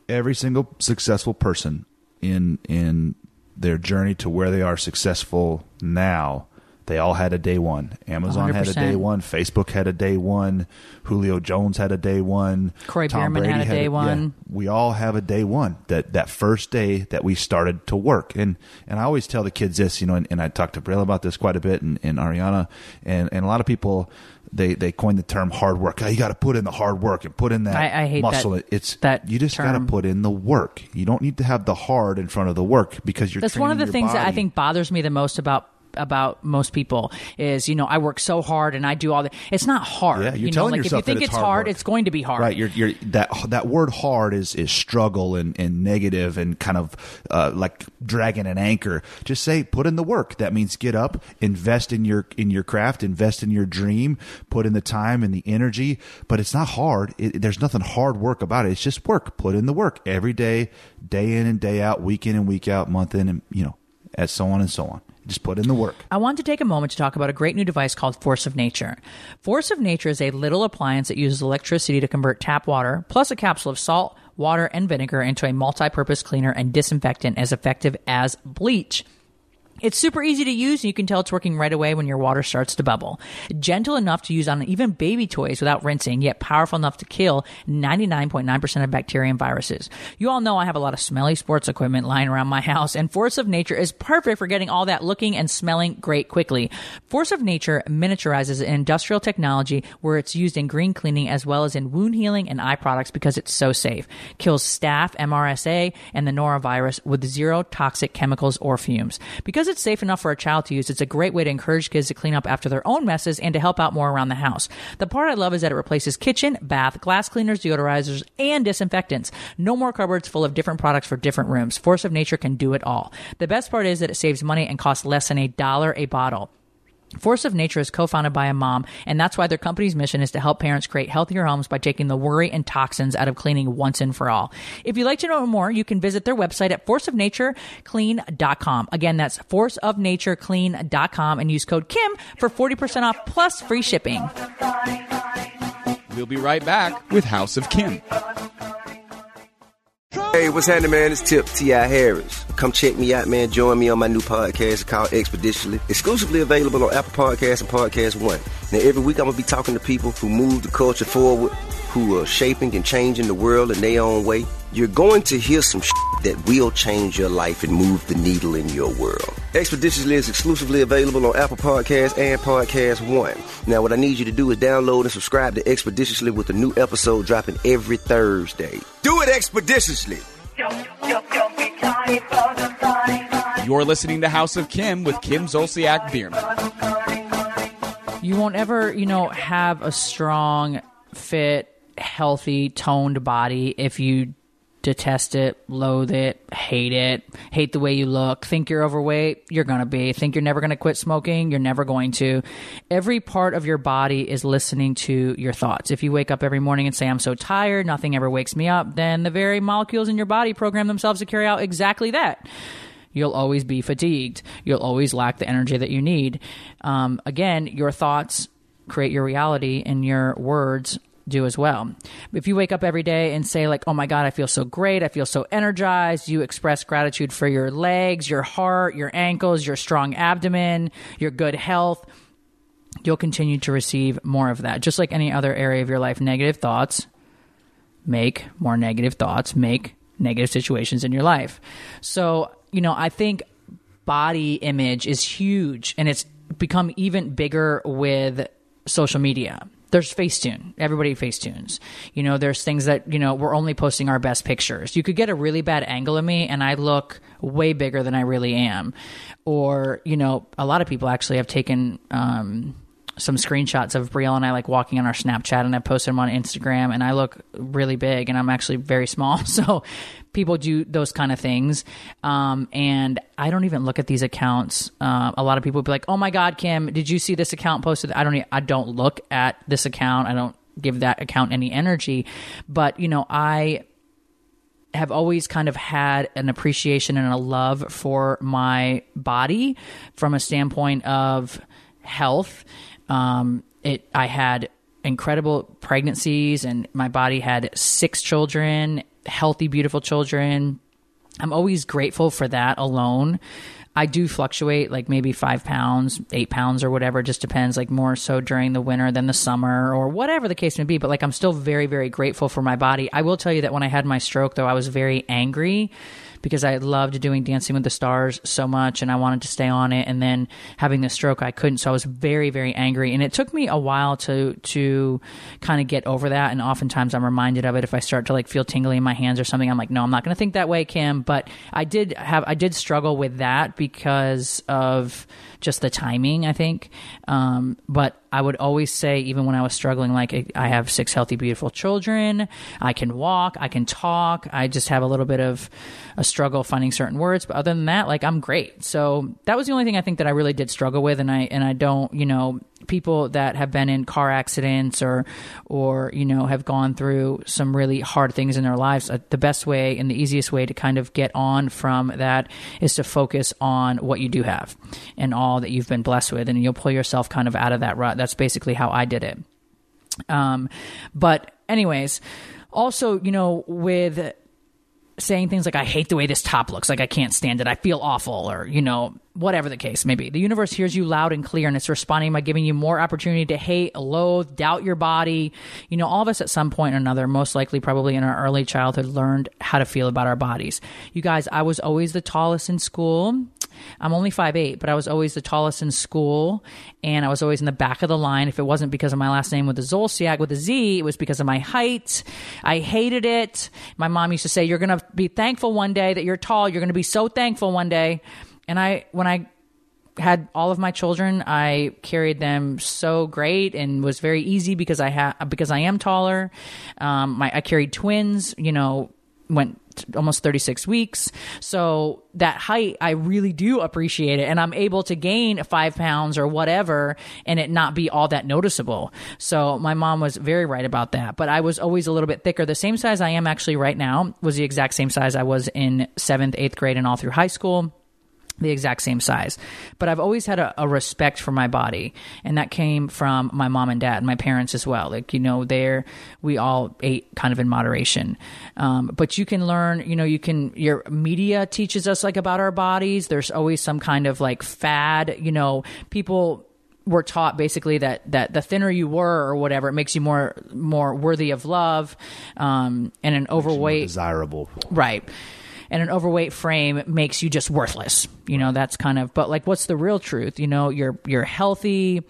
every single successful person in in their journey to where they are successful now. They all had a day one. Amazon had a day one. Facebook had a day one. Julio jones had a day one. Kroy Tom Biermann Brady had a day one. we all have a day one. That that first day that we started to work. And and i always tell the kids this you know and, and i talked to Brielle about this quite a bit and, and ariana. And and a lot of people they they coined the term hard work. Oh, you got to put in the hard work and put in that I- I hate muscle. that- it's that you just got to put in the work. You don't need to have the hard in front of the work because you're. That's one of the things that I think bothers me the most about about most people is you know I work so hard and I do all that. It's not hard. Yeah, you're you know, telling like yourself if you think it's hard hard, it's going to be hard. Right, you're, you're that that word hard is is struggle and, and negative and kind of uh, like dragging an anchor. Just say put in the work. That means get up, invest in your in your craft, invest in your dream, put in the time and the energy. But it's not hard. It, there's nothing hard work about it. It's just work. Put in the work every day, day in and day out, week in and week out, month in and you know, and so on and so on. Just put in the work. I want to take a moment to talk about a great new device called Force of Nature. Force of Nature is a little appliance that uses electricity to convert tap water plus a capsule of salt, water, and vinegar into a multi purpose cleaner and disinfectant as effective as bleach. It's super easy to use, and you can tell it's working right away when your water starts to bubble. Gentle enough to use on even baby toys without rinsing, yet powerful enough to kill 99.9% of bacteria and viruses. You all know I have a lot of smelly sports equipment lying around my house, and Force of Nature is perfect for getting all that looking and smelling great quickly. Force of Nature miniaturizes industrial technology where it's used in green cleaning as well as in wound healing and eye products because it's so safe. Kills staph, MRSA, and the norovirus with zero toxic chemicals or fumes. Because it's safe enough for a child to use, it's a great way to encourage kids to clean up after their own messes and to help out more around the house. The part I love is that it replaces kitchen, bath, glass cleaners, deodorizers, and disinfectants. No more cupboards full of different products for different rooms. Force of Nature can do it all. The best part is that it saves money and costs less than a dollar a bottle. Force of Nature is co-founded by a mom, and that's why their company's mission is to help parents create healthier homes by taking the worry and toxins out of cleaning once and for all. If you'd like to know more, you can visit their website at forceofnatureclean.com. Again, that's forceofnatureclean.com and use code KIM for 40% off plus free shipping. We'll be right back with House of Kim. Hey, what's happening, man? It's Tip T.I. Harris. Come check me out, man. Join me on my new podcast called Expeditiously. Exclusively available on Apple Podcasts and Podcast One. Now, every week I'm going to be talking to people who move the culture forward, who are shaping and changing the world in their own way. You're going to hear some shit that will change your life and move the needle in your world. Expeditiously is exclusively available on Apple Podcasts and Podcast One. Now, what I need you to do is download and subscribe to Expeditiously with a new episode dropping every Thursday. Do it expeditiously. You're listening to House of Kim with Kim Zolciak Biermann. You won't ever, you know, have a strong, fit, healthy, toned body if you detest it, loathe it, hate it, hate the way you look, think you're overweight, you're going to be. Think you're never going to quit smoking, you're never going to. Every part of your body is listening to your thoughts. If you wake up every morning and say, I'm so tired, nothing ever wakes me up, then the very molecules in your body program themselves to carry out exactly that you'll always be fatigued. You'll always lack the energy that you need. Um, again, your thoughts create your reality, and your words do as well. If you wake up every day and say, like, oh my God, I feel so great, I feel so energized, you express gratitude for your legs, your heart, your ankles, your strong abdomen, your good health. You'll continue to receive more of that. Just like any other area of your life, negative thoughts make more negative thoughts, make negative situations in your life. So, you know, I think body image is huge and it's become even bigger with social media. There's Facetune. Everybody Facetunes. You know, there's things that, you know, we're only posting our best pictures. You could get a really bad angle of me and I look way bigger than I really am. Or, you know, a lot of people actually have taken um some screenshots of Brielle and I like walking on our Snapchat and I posted them on Instagram and I look really big and I'm actually very small. So people do those kind of things. Um, and I don't even look at these accounts. Uh, a lot of people be like, "Oh my God, Kim, did you see this account posted?" I don't. e- I don't look at this account. I don't give that account any energy. But you know, I have always kind of had an appreciation and a love for my body from a standpoint of health. Um, it I had incredible pregnancies, and my body had six children, healthy, beautiful children. I'm always grateful for that alone. I do fluctuate, like maybe five pounds, eight pounds, or whatever. It just depends, like more so during the winter than the summer, or whatever the case may be. But like, I'm still very, very grateful for my body. I will tell you that when I had my stroke, though, I was very angry because I loved doing Dancing with the Stars so much and I wanted to stay on it. And then having the stroke, I couldn't. So I was very, very angry. And it took me a while to, to kind of get over that. And oftentimes I'm reminded of it if I start to like feel tingly in my hands or something. I'm like, no, I'm not going to think that way, Kim. But I did have, I did struggle with that because of just the timing, I think. Um, but I would always say, even when I was struggling, like I have six healthy, beautiful children. I can walk. I can talk. I just have a little bit of a struggle finding certain words. But other than that, like I'm great. So that was the only thing I think that I really did struggle with. And I, and I don't, you know, people that have been in car accidents or, or, you know, have gone through some really hard things in their lives, uh, the best way and the easiest way to kind of get on from that is to focus on what you do have and all that you've been blessed with. And you'll pull yourself kind of out of that rut. That's basically how I did it. Um, but anyways, also, you know, with saying things like, I hate the way this top looks, like I can't stand it, I feel awful, or, you know, whatever the case may be. The universe hears you loud and clear and it's responding by giving you more opportunity to hate, loathe, doubt your body. You know, all of us at some point or another, most likely probably in our early childhood, learned how to feel about our bodies. You guys, I was always the tallest in school. I'm only 5'8, but I was always the tallest in school, and I was always in the back of the line. If it wasn't because of my last name with the Zolciak with a Z, it was because of my height. I hated it. My mom used to say, You're going to be thankful one day that you're tall. You're going to be so thankful one day. And I, when I had all of my children, I carried them so great and was very easy because I ha- because I am taller. Um, my I carried twins, you know, went almost 36 weeks. So that height, I really do appreciate it. And I'm able to gain five pounds or whatever and it not be all that noticeable. So my mom was very right about that. But I was always a little bit thicker. The same size I am actually right now was the exact same size I was in seventh, eighth grade and all through high school the exact same size. But I've always had a, a, respect for my body, and that came from my mom and dad, and my parents as well. Like you know, there we all ate kind of in moderation. Um, but you can learn. You know, you can. Your media teaches us like about our bodies. There's always some kind of like fad. You know, people were taught basically that that the thinner you were or whatever it makes you more more worthy of love um and an overweight desirable. right and an overweight frame makes you just worthless. You know, that's kind of. But like, what's the real truth? You know, you're you're healthy,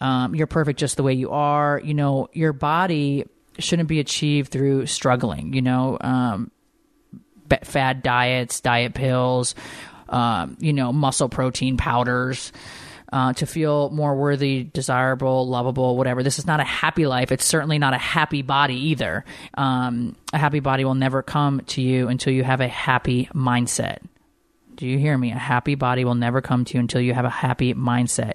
um, you're perfect just the way you are. You know, your body shouldn't be achieved through struggling. You know, um, fad diets, diet pills, um, you know, muscle protein powders. Uh, to feel more worthy, desirable, lovable, whatever. This is not a happy life. It's certainly not a happy body either. Um, a happy body will never come to you until you have a happy mindset. Do you hear me? A happy body will never come to you until you have a happy mindset.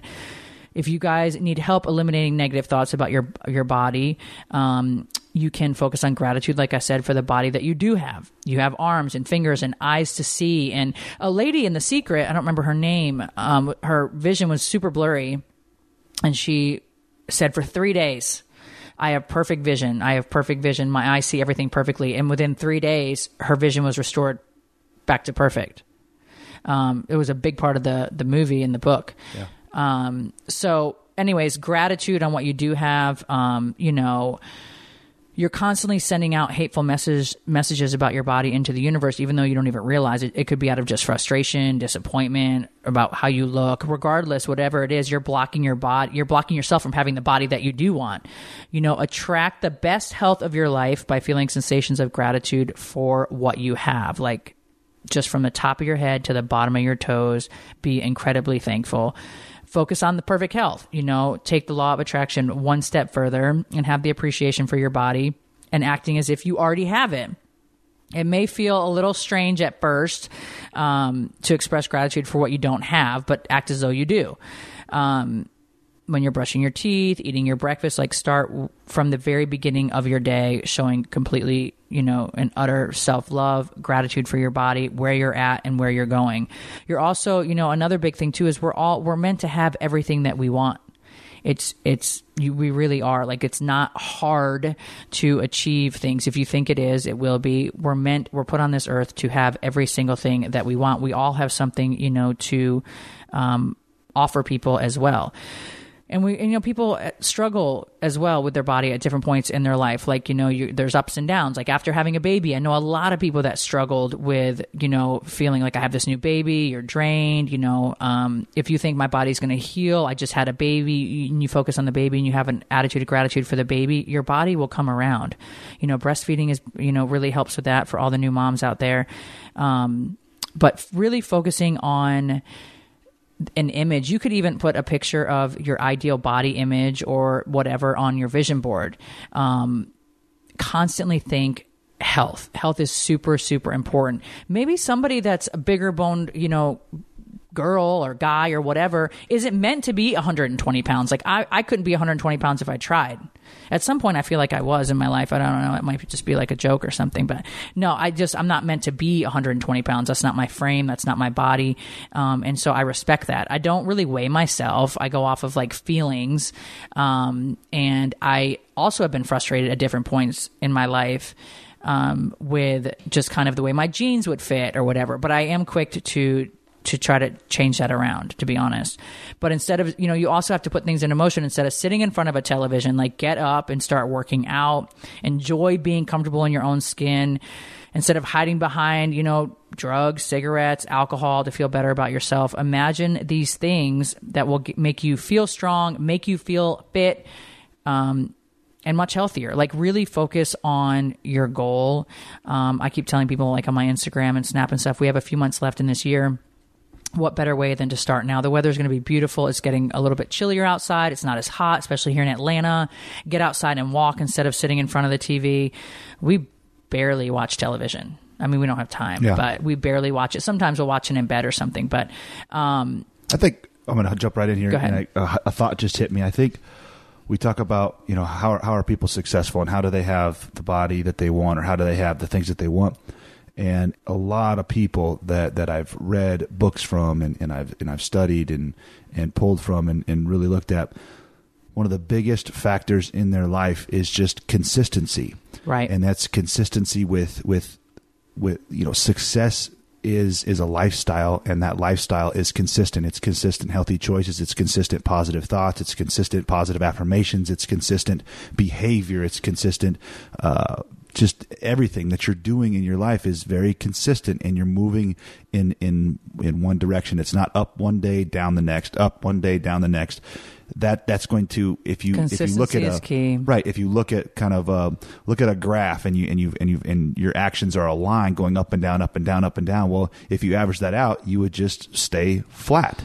If you guys need help eliminating negative thoughts about your your body, um, you can focus on gratitude, like I said, for the body that you do have. You have arms and fingers and eyes to see. And a lady in The Secret, I don't remember her name, um, her vision was super blurry, and she said for three days. I have perfect vision. I have perfect vision. My eyes see everything perfectly. And within three days, her vision was restored back to perfect. Um, it was a big part of the the movie and the book. Yeah. Um, so, anyways, gratitude on what you do have. Um, you know, you're constantly sending out hateful message, messages about your body into the universe, even though you don't even realize it. It could be out of just frustration, disappointment about how you look. Regardless, whatever it is, you're blocking your body. You're blocking yourself from having the body that you do want. You know, attract the best health of your life by feeling sensations of gratitude for what you have. Like just from the top of your head to the bottom of your toes, be incredibly thankful. Focus on the perfect health. You know, take the law of attraction one step further and have the appreciation for your body and acting as if you already have it. It may feel a little strange at first um, to express gratitude for what you don't have, but act as though you do. Um, when you're brushing your teeth, eating your breakfast, like start from the very beginning of your day, showing completely, you know, an utter self love, gratitude for your body, where you're at and where you're going. You're also, you know, another big thing too is we're all we're meant to have everything that we want. It's it's you, we really are. Like it's not hard to achieve things. If you think it is it will be. We're meant we're put on this earth to have every single thing that we want. We all have something you know to um, offer people as well and we and, you know people uh, struggle as well with their body at different points in their life. Like you know you, there's ups and downs. Like after having a baby i know a lot of people that struggled with you know feeling like i have this new baby you're drained you know um, if you think my body's going to heal i just had a baby and you focus on the baby and you have an attitude of gratitude for the baby your body will come around. You know breastfeeding is you know really helps with that for all the new moms out there. Um, but really focusing on an image. You could even put a picture of your ideal body image or whatever on your vision board. Um, constantly think health. Health is super, super important. Maybe somebody that's a bigger boned, you know, girl or guy or whatever isn't meant to be 120 pounds. Like I, I couldn't be 120 pounds if I tried. At some point, I feel like I was in my life. I don't know. It might just be like a joke or something, but no, I just I'm not meant to be 120 pounds. That's not my frame. That's not my body, um, and so I respect that. I don't really weigh myself. I go off of like feelings, um, and I also have been frustrated at different points in my life um, with just kind of the way my jeans would fit or whatever. But I am quick to, to to try to change that around to be honest but instead of you know you also have to put things into motion instead of sitting in front of a television like get up and start working out enjoy being comfortable in your own skin instead of hiding behind you know drugs cigarettes alcohol to feel better about yourself imagine these things that will make you feel strong make you feel fit um, and much healthier. Like really focus on your goal. Um, I keep telling people like on my Instagram and Snap and stuff, we have a few months left in this year. What better way than to start now? The weather's going to be beautiful. It's getting a little bit chillier outside. It's not as hot, especially here in Atlanta. Get outside and walk instead of sitting in front of the TV. We barely watch television. I mean, we don't have time, Yeah. but we barely watch it. Sometimes we'll watch it in bed or something. But um, I think I'm going to jump right in here. Go ahead. And I, a, a thought just hit me. I think we talk about you know how how are people successful and how do they have the body that they want or how do they have the things that they want. And a lot of people that, that I've read books from and, and I've and I've studied and, and pulled from and, and really looked at, one of the biggest factors in their life is just consistency. Right. And that's consistency with with with you know success is is a lifestyle and that lifestyle is consistent. It's consistent healthy choices. It's consistent positive thoughts. It's consistent positive affirmations. It's consistent behavior. It's consistent uh, just everything that you're doing in your life is very consistent and you're moving in in in one direction. It's not up one day down the next up one day down the next. That that's going to if you if you look at a key. right if you look at kind of uh look at a graph and you and you and you and your actions are aligned going up and down up and down up and down. Well if you average that out you would just stay flat.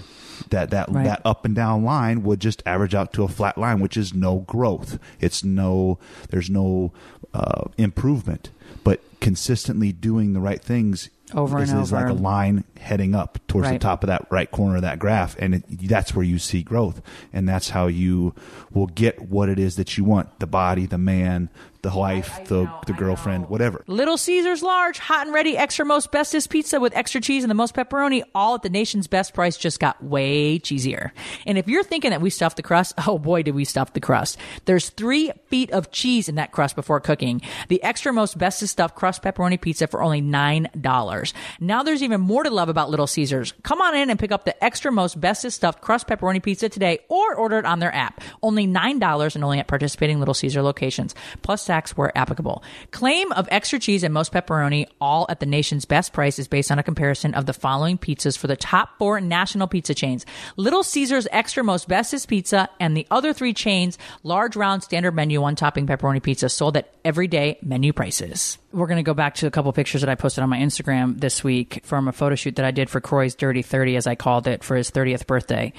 That that Right. that up and down line would just average out to a flat line which is no growth. It's no there's no uh, improvement but consistently doing the right things Over is, and is like a line heading up towards the top of that right corner of that graph and it, that's where you see growth and that's how you will get what it is that you want. The body the man the wife the, the girlfriend whatever Little Caesars large, hot and ready, extra most bestest pizza with extra cheese and the most pepperoni, all at the nation's best price, just got way cheesier. And if you're thinking that we stuffed the crust, oh boy, did we stuff the crust. There's three feet of cheese in that crust before cooking. The extra most bestest stuffed crust pepperoni pizza for only $9. Now there's even more to love about Little Caesars. Come on in and pick up the extra most bestest stuffed crust pepperoni pizza today or order it on their app. Only $9 and only at participating Little Caesar locations. Plus tax where applicable. Claim of extra cheese and most pepperoni, all at the nation's best price, is based on a comparison of the following pizzas for the top four national pizza chains. Little Caesars Extra Most Bestest Pizza and the other three chains, large round standard menu, one topping pepperoni pizza sold at everyday menu prices. We're going to go back to a couple pictures that I posted on my Instagram this week from a photo shoot that I did for Kroy's Dirty 30, as I called it, for his 30th birthday.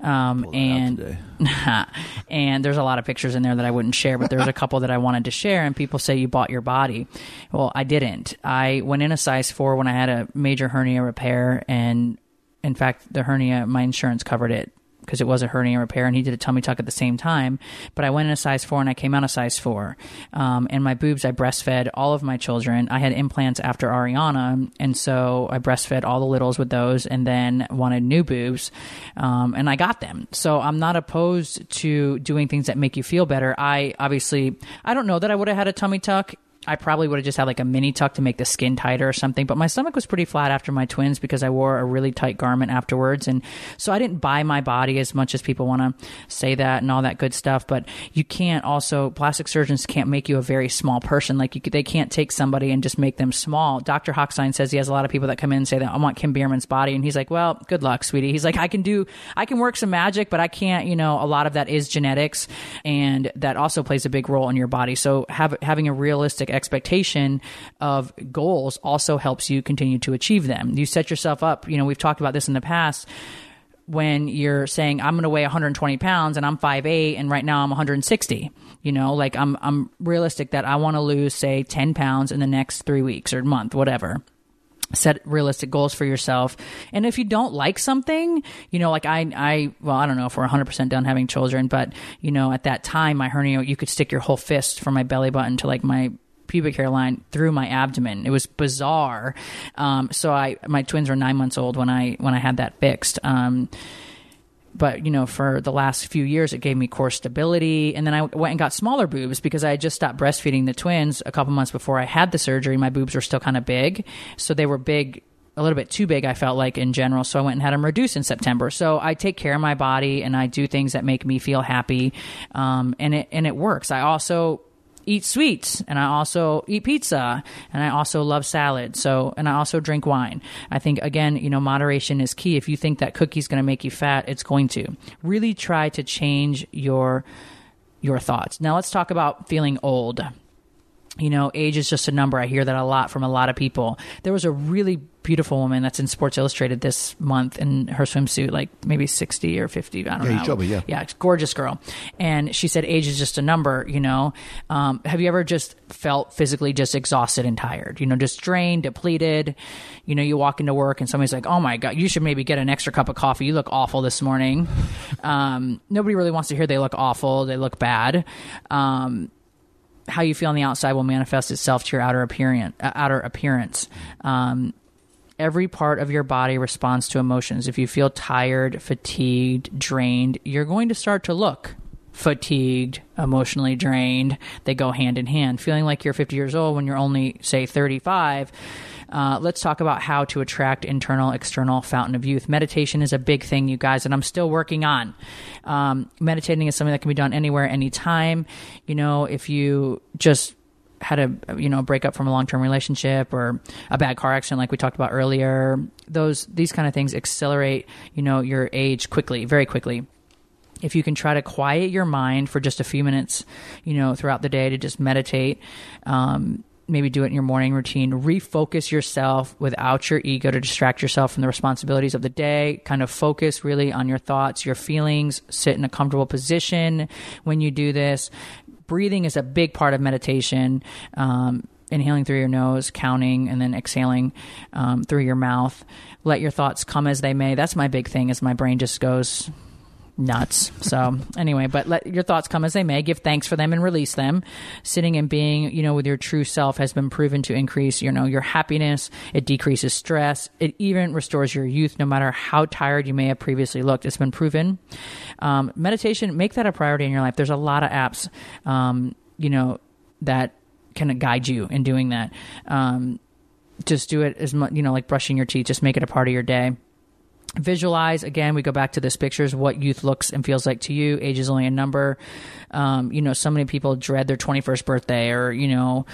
Um, and and there's a lot of pictures in there that I wouldn't share, but there's a couple that I wanted to share, and people say you bought your body. Well, I didn't. I went in a size four when I had a major hernia repair, and in fact, the hernia, my insurance covered it because it was a hernia repair and he did a tummy tuck at the same time. But I went in a size four and I came out a size four. Um, and my boobs, I breastfed all of my children. I had implants after Ariana. And so I breastfed all the littles with those and then wanted new boobs. Um, and I got them. So I'm not opposed to doing things that make you feel better. I obviously, I don't know that I would have had a tummy tuck I probably would have just had like a mini tuck to make the skin tighter or something. But my stomach was pretty flat after my twins because I wore a really tight garment afterwards. And so I didn't buy my body as much as people want to say that and all that good stuff. But you can't also, plastic surgeons can't make you a very small person. Like you, they can't take somebody and just make them small. Dr. Hochstein says he has a lot of people that come in and say that I want Kim Biermann's body. And he's like, well, good luck, sweetie. He's like, I can do, I can work some magic, but I can't, you know, a lot of that is genetics and that also plays a big role in your body. So have, having a realistic expectation of goals also helps you continue to achieve them. You set yourself up, you know, we've talked about this in the past when you're saying I'm going to weigh 120 pounds and I'm 5'8 and right now I'm 160. You know, like I'm I'm realistic that I want to lose say 10 pounds in the next 3 weeks or month, whatever set realistic goals for yourself and if you don't like something you know like i i well i don't know if we're 100% done having children but you know at that time my hernia you could stick your whole fist from my belly button to like my pubic hair line through my abdomen. It was bizarre. Um, so i my twins were nine months old when i when i had that fixed. Um, but you know for the last few years it gave me core stability. And then i went and got smaller boobs because i had just stopped breastfeeding the twins a couple months before i had the surgery. My boobs were still kind of big. So they were big a little bit too big i felt like in general. So i went and had them reduced in september. So i take care of my body and i do things that make me feel happy. Um, and it and it works. I also eat sweets and I also eat pizza and I also love salad. So, and I also drink wine. I think again, you know, moderation is key. If you think that cookie's going to make you fat, it's going to. Really try to change your your thoughts. Now let's talk about feeling old. You know, age is just a number. I hear that a lot from a lot of people. There was a really beautiful woman that's in Sports Illustrated this month in her swimsuit, like maybe 60 or 50. I don't Yeah, know. me, yeah. Yeah, it's gorgeous girl. And she said age is just a number, you know. Um, have you ever just felt physically just exhausted and tired? You know, just drained, depleted. You know, you walk into work and somebody's like, oh my God, you should maybe get an extra cup of coffee. You look awful this morning. um, nobody really wants to hear they look awful, they look bad. Um, how you feel on the outside will manifest itself to your outer appearance. Uh, outer appearance. Um, every part of your body responds to emotions. If you feel tired, fatigued, drained, you're going to start to look fatigued, emotionally drained. They go hand in hand. Feeling like you're 50 years old when you're only, say, 35. Uh, let's talk about how to attract internal, external fountain of youth. Meditation is a big thing, you guys, and I'm still working on. Um, meditating is something that can be done anywhere, anytime. You know, if you just had a you know breakup from a long-term relationship or a bad car accident like we talked about earlier those these kind of things accelerate you know your age quickly very quickly if you can try to quiet your mind for just a few minutes you know throughout the day to just meditate um, maybe do it in your morning routine. Refocus yourself without your ego to distract yourself from the responsibilities of the day. Kind of focus really on your thoughts your feelings. Sit in a comfortable position when you do this. Breathing is a big part of meditation. Um, inhaling through your nose counting and then exhaling um, through your mouth. Let your thoughts come as they may. That's my big thing is my brain just goes nuts. So anyway, but let your thoughts come as they may. Give thanks for them and release them. Sitting and being, you know, with your true self has been proven to increase, you know, your happiness. It decreases stress. It even restores your youth, no matter how tired you may have previously looked. It's been proven. Um, meditation, make that a priority in your life. There's a lot of apps, um, you know, that can guide you in doing that. Um, just do it as much, you know, like brushing your teeth. Just make it a part of your day visualize again we go back to this pictures what youth looks and feels like to you. Age is only a number. Um, you know so many people dread their 21st birthday or you know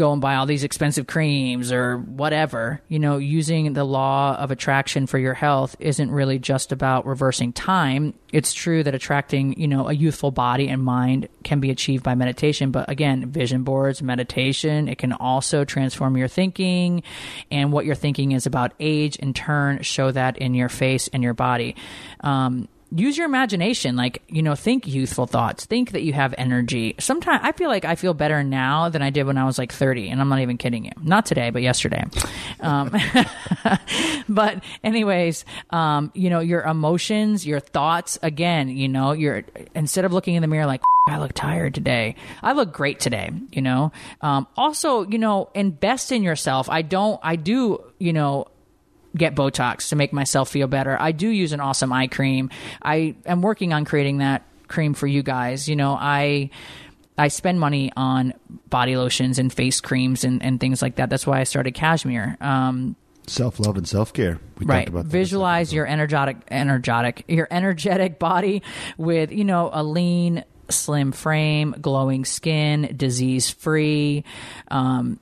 go and buy all these expensive creams or whatever you know using the law of attraction for your health isn't really just about reversing time. It's true that attracting you know a youthful body and mind can be achieved by meditation but again vision boards meditation it can also transform your thinking and what your thinking is about age in turn show that in your face and your body. Um, use your imagination. Like, you know, think youthful thoughts. Think that you have energy. Sometimes I feel like I feel better now than I did when I was like 30. And I'm not even kidding you. Not today, but yesterday. Um, but, anyways, um, you know, your emotions, your thoughts, again, you know, you're instead of looking in the mirror like, I look tired today. I look great today, you know. Um, also, you know, invest in yourself. I don't, I do, you know, get Botox to make myself feel better. I do use an awesome eye cream. I am working on creating that cream for you guys. You know, I I spend money on body lotions and face creams and, and things like that. That's why I started Kashmere. Um, Self love and self care. We right talked about that. visualize your energetic energetic your energetic body with you know a lean slim frame glowing skin disease free um,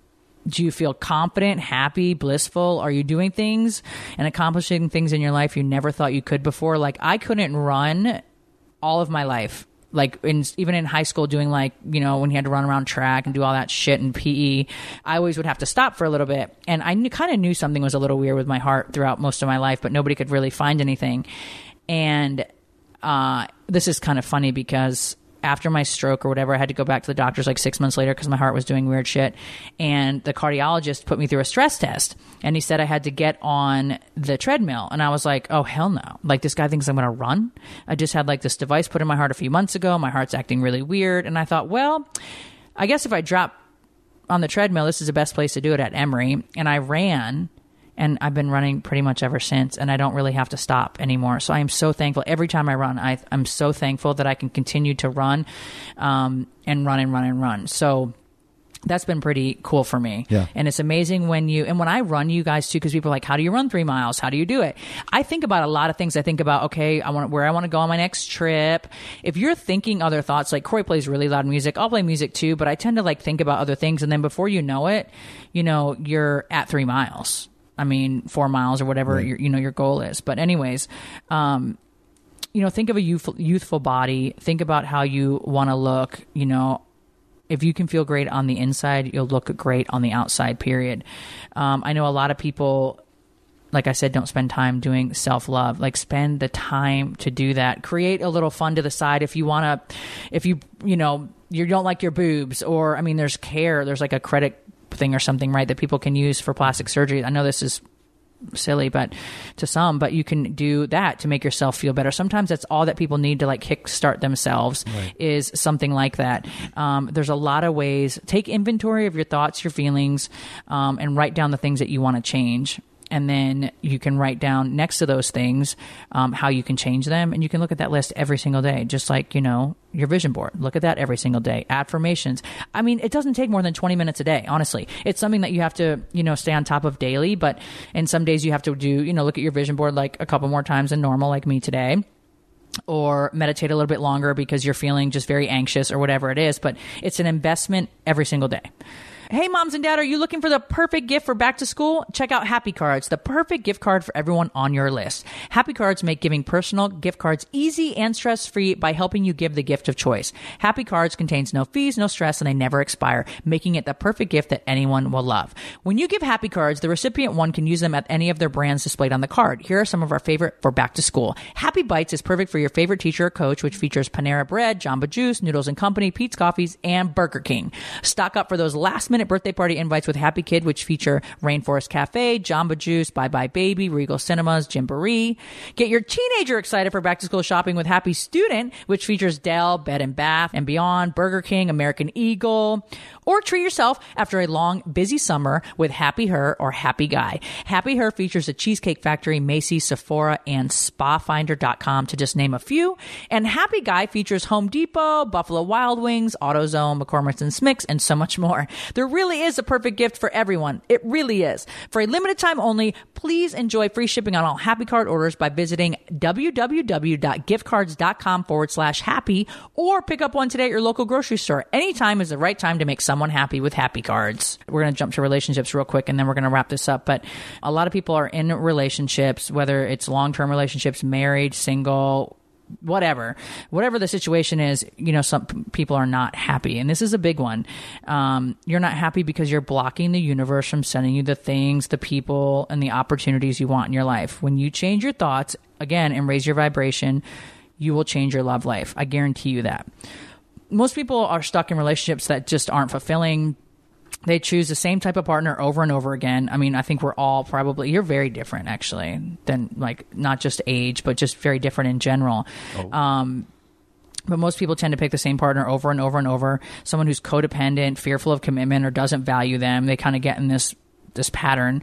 do you feel confident happy blissful? Are you doing things and accomplishing things in your life you never thought you could before? Like i couldn't run all of my life. Like in even in high school doing like you know when you had to run around track and do all that shit in PE I always would have to stop for a little bit. And I kind of knew something was a little weird with my heart throughout most of my life but nobody could really find anything. And uh, this is kind of funny because after my stroke or whatever, I had to go back to the doctors like six months later because my heart was doing weird shit. And the cardiologist put me through a stress test and he said I had to get on the treadmill. And I was like, oh, hell no. Like, this guy thinks I'm going to run. I just had like this device put in my heart a few months ago. My heart's acting really weird. And I thought, well, I guess if I drop on the treadmill, this is the best place to do it at Emory. And I ran and I've been running pretty much ever since, and I don't really have to stop anymore. So I am so thankful. Every time I run, I, I'm so thankful that I can continue to run um, and run and run and run. So that's been pretty cool for me. Yeah. And it's amazing when you, and when I run you guys too, because people are like, how do you run three miles? How do you do it? I think about a lot of things. I think about, okay, I want where I want to go on my next trip. If you're thinking other thoughts, like Kroy plays really loud music, I'll play music too, but I tend to like think about other things. And then before you know it, you know, you're at three miles. I mean, four miles or whatever your, you know your goal is. But anyways, um, you know, think of a youthful, youthful body. Think about how you want to look. You know, if you can feel great on the inside, you'll look great on the outside. Period. Um, I know a lot of people. Like I said, don't spend time doing self love. Like spend the time to do that. Create a little fun to the side if you want to. If you you know you don't like your boobs, or I mean, there's care. There's like a credit thing or something, right? That people can use for plastic surgery. I know this is silly but to some but you can do that to make yourself feel better sometimes that's all that people need to like kickstart themselves is something like that um, there's a lot of ways take inventory of your thoughts your feelings um, and write down the things that you want to change and then you can write down next to those things um, how you can change them. And you can look at that list every single day just like you know your vision board. Look at that every single day. Affirmations. I mean it doesn't take more than 20 minutes a day honestly. It's something that you have to you know stay on top of daily but in some days you have to do you know look at your vision board like a couple more times than normal like me today or meditate a little bit longer because you're feeling just very anxious or whatever it is but it's an investment every single day Hey, moms and dad, are you looking for the perfect gift for back to school? Check out Happy Cards, the perfect gift card for everyone on your list. Happy Cards make giving personal gift cards easy and stress free by helping you give the gift of choice. Happy Cards contains no fees, no stress, and they never expire, making it the perfect gift that anyone will love. When you give Happy Cards, the recipient one can use them at any of their brands displayed on the card. Here are some of our favorite for back to school. Happy Bites is perfect for your favorite teacher or coach, which features Panera Bread, Jamba Juice, Noodles and Company, Peet's Coffees, and Burger King. Stock up for those last minute birthday party invites with Happy Kid, which feature Rainforest Cafe, Jamba Juice, Buy Buy Baby, Regal Cinemas, Gymboree. Get your teenager excited for back to school shopping with Happy Student, which features Dell, Bed and Bath, and Beyond, Burger King, American Eagle. Or treat yourself after a long, busy summer with Happy Her or Happy Guy. Happy Her features a Cheesecake Factory, Macy's, Sephora, and SpaFinder.com to just name a few. And Happy Guy features Home Depot, Buffalo Wild Wings, AutoZone, McCormick's and Schmick's, and so much more. There really is a perfect gift for everyone. It really is. For a limited time only, please enjoy free shipping on all Happy Card orders by visiting www.giftcards.com forward slash happy or pick up one today at your local grocery store. Anytime is the right time to make someone happy with Happy Cards. We're going to jump to relationships real quick and then we're going to wrap this up. But a lot of people are in relationships, whether it's long term relationships, married, single, whatever whatever the situation is you know some people are not happy and this is a big one um, you're not happy because you're blocking the universe from sending you the things the people and the opportunities you want in your life when you change your thoughts again and raise your vibration you will change your love life. I guarantee you that. Most people are stuck in relationships that just aren't fulfilling. They choose the same type of partner over and over again. I mean, I think we're all probably, you're very different actually than like not just age, but just very different in general. Um, but most people tend to pick the same partner over and over and over. Someone who's codependent, fearful of commitment, or doesn't value them. They kind of get in this this pattern.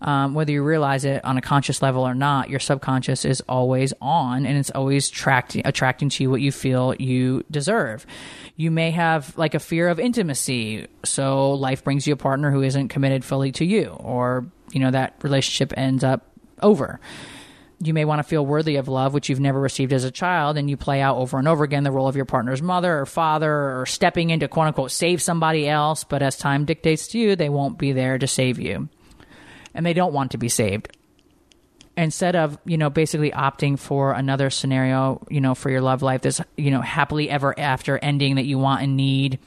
Um, whether you realize it on a conscious level or not, your subconscious is always on, and it's always attracting attracting to you what you feel you deserve. You may have like a fear of intimacy, so life brings you a partner who isn't committed fully to you, or you know that relationship ends up over you may want to feel worthy of love, which you've never received as a child, and you play out over and over again the role of your partner's mother or father or stepping in to quote unquote save somebody else. But as time dictates to you, they won't be there to save you. And they don't want to be saved. Instead of, you know, basically opting for another scenario, you know, for your love life, this, you know, happily ever after ending that you want and need,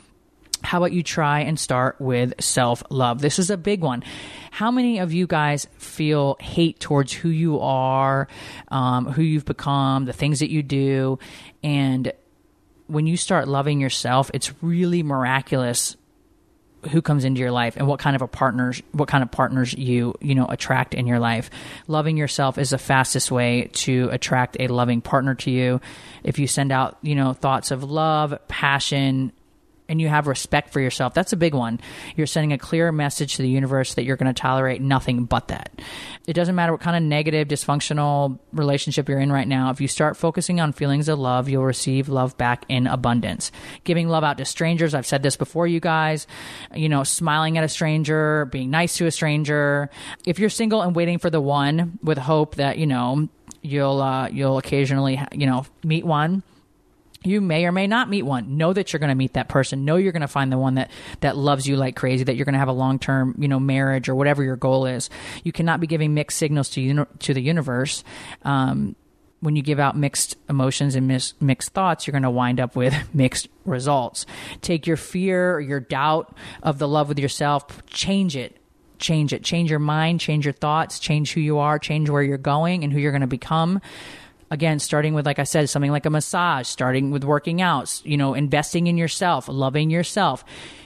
how about you try and start with self love? This is a big one. How many of you guys feel hate towards who you are, um, who you've become, the things that you do? And when you start loving yourself, it's really miraculous who comes into your life and what kind of a partners what kind of partners you you know attract in your life loving yourself is the fastest way to attract a loving partner to you if you send out you know thoughts of love passion and you have respect for yourself that's a big one. You're sending a clear message to the universe that you're going to tolerate nothing but that. It doesn't matter what kind of negative dysfunctional relationship you're in right now if you start focusing on feelings of love you'll receive love back in abundance. Giving love out to strangers i've said this before you guys you know smiling at a stranger being nice to a stranger. If you're single and waiting for the one with hope that you know you'll uh, you'll occasionally you know meet one you may or may not meet one know that you're going to meet that person know you're going to find the one that that loves you like crazy that you're going to have a long-term you know marriage or whatever your goal is you cannot be giving mixed signals to uni- to the universe um, when you give out mixed emotions and mis- mixed thoughts, you're going to wind up with mixed results. Take your fear or your doubt of the love with yourself, change it. Change it. Change your mind, change your thoughts, change who you are, change where you're going and who you're going to become again starting with like i said something like a massage starting with working out you know investing in yourself loving yourself.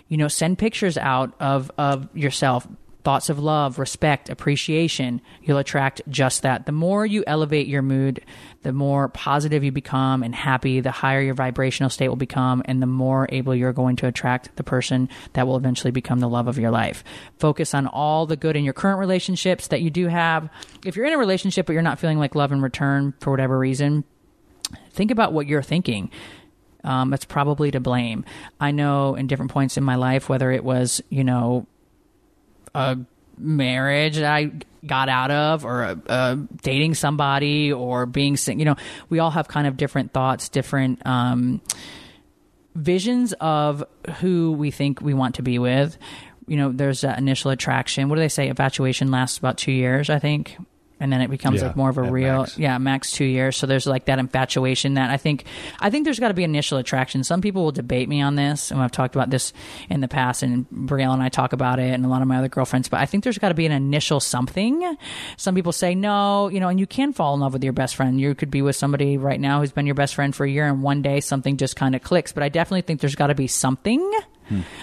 You know send pictures out of of yourself thoughts of love respect appreciation you'll attract just that. The more you elevate your mood the more positive you become and happy the higher your vibrational state will become and the more able you're going to attract the person that will eventually become the love of your life. Focus on all the good in your current relationships that you do have. If you're in a relationship but you're not feeling like love in return for whatever reason think about what you're thinking. Um, that's probably to blame. I know in different points in my life, whether it was, you know, a marriage that I got out of or uh, dating somebody or being you know we all have kind of different thoughts different um, visions of who we think we want to be with. You know there's that initial attraction. What do they say? Infatuation lasts about two years i think and then it becomes Yeah, like more of a real max. yeah max two years. So there's like that infatuation that i think i think there's got to be initial attraction. Some people will debate me on this and i've talked about this in the past and Brielle and i talk about it and a lot of my other girlfriends but i think there's got to be an initial something. Some people say no you know and you can fall in love with your best friend. You could be with somebody right now who's been your best friend for a year and one day something just kind of clicks but i definitely think there's got to be something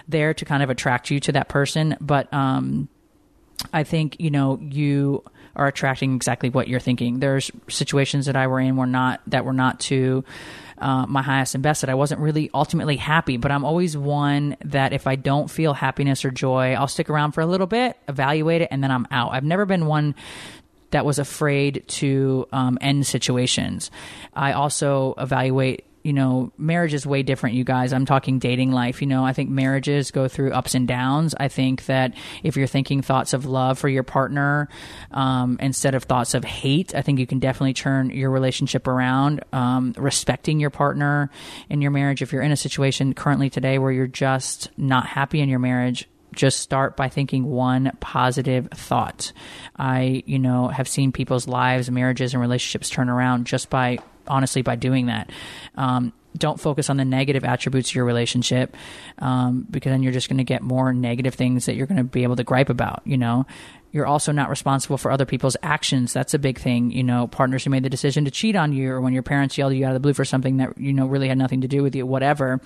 there to kind of attract you to that person. But um I think you know you are attracting exactly what you're thinking. There's situations that I were in were not that were not to uh, my highest and best that I wasn't really ultimately happy. But I'm always one that if I don't feel happiness or joy, I'll stick around for a little bit, evaluate it, and then I'm out. I've never been one that was afraid to um, end situations. I also evaluate. You know, marriage is way different, you guys. I'm talking dating life. You know, I think marriages go through ups and downs. I think that if you're thinking thoughts of love for your partner um, instead of thoughts of hate, I think you can definitely turn your relationship around. Um, respecting your partner in your marriage. If you're in a situation currently today where you're just not happy in your marriage, just start by thinking one positive thought. I, you know, have seen people's lives, marriages, and relationships turn around just by honestly by doing that. Um, don't focus on the negative attributes of your relationship um, because then you're just going to get more negative things that you're going to be able to gripe about you know you're also not responsible for other people's actions that's a big thing you know partners who made the decision to cheat on you or when your parents yelled at you out of the blue for something that you know really had nothing to do with you whatever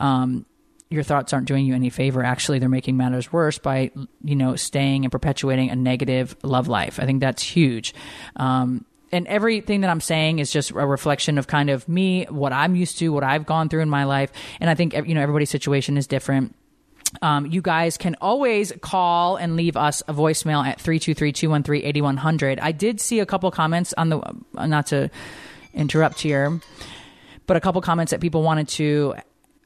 um, your thoughts aren't doing you any favor. Actually, they're making matters worse by, you know, staying and perpetuating a negative love life. I think that's huge. Um, and everything that I'm saying is just a reflection of kind of me, what I'm used to, what I've gone through in my life. And I think, you know, everybody's situation is different. Um, you guys can always call and leave us a voicemail at 323-213-8100. I did see a couple comments on the, not to interrupt here, but a couple comments that people wanted to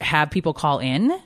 have people call in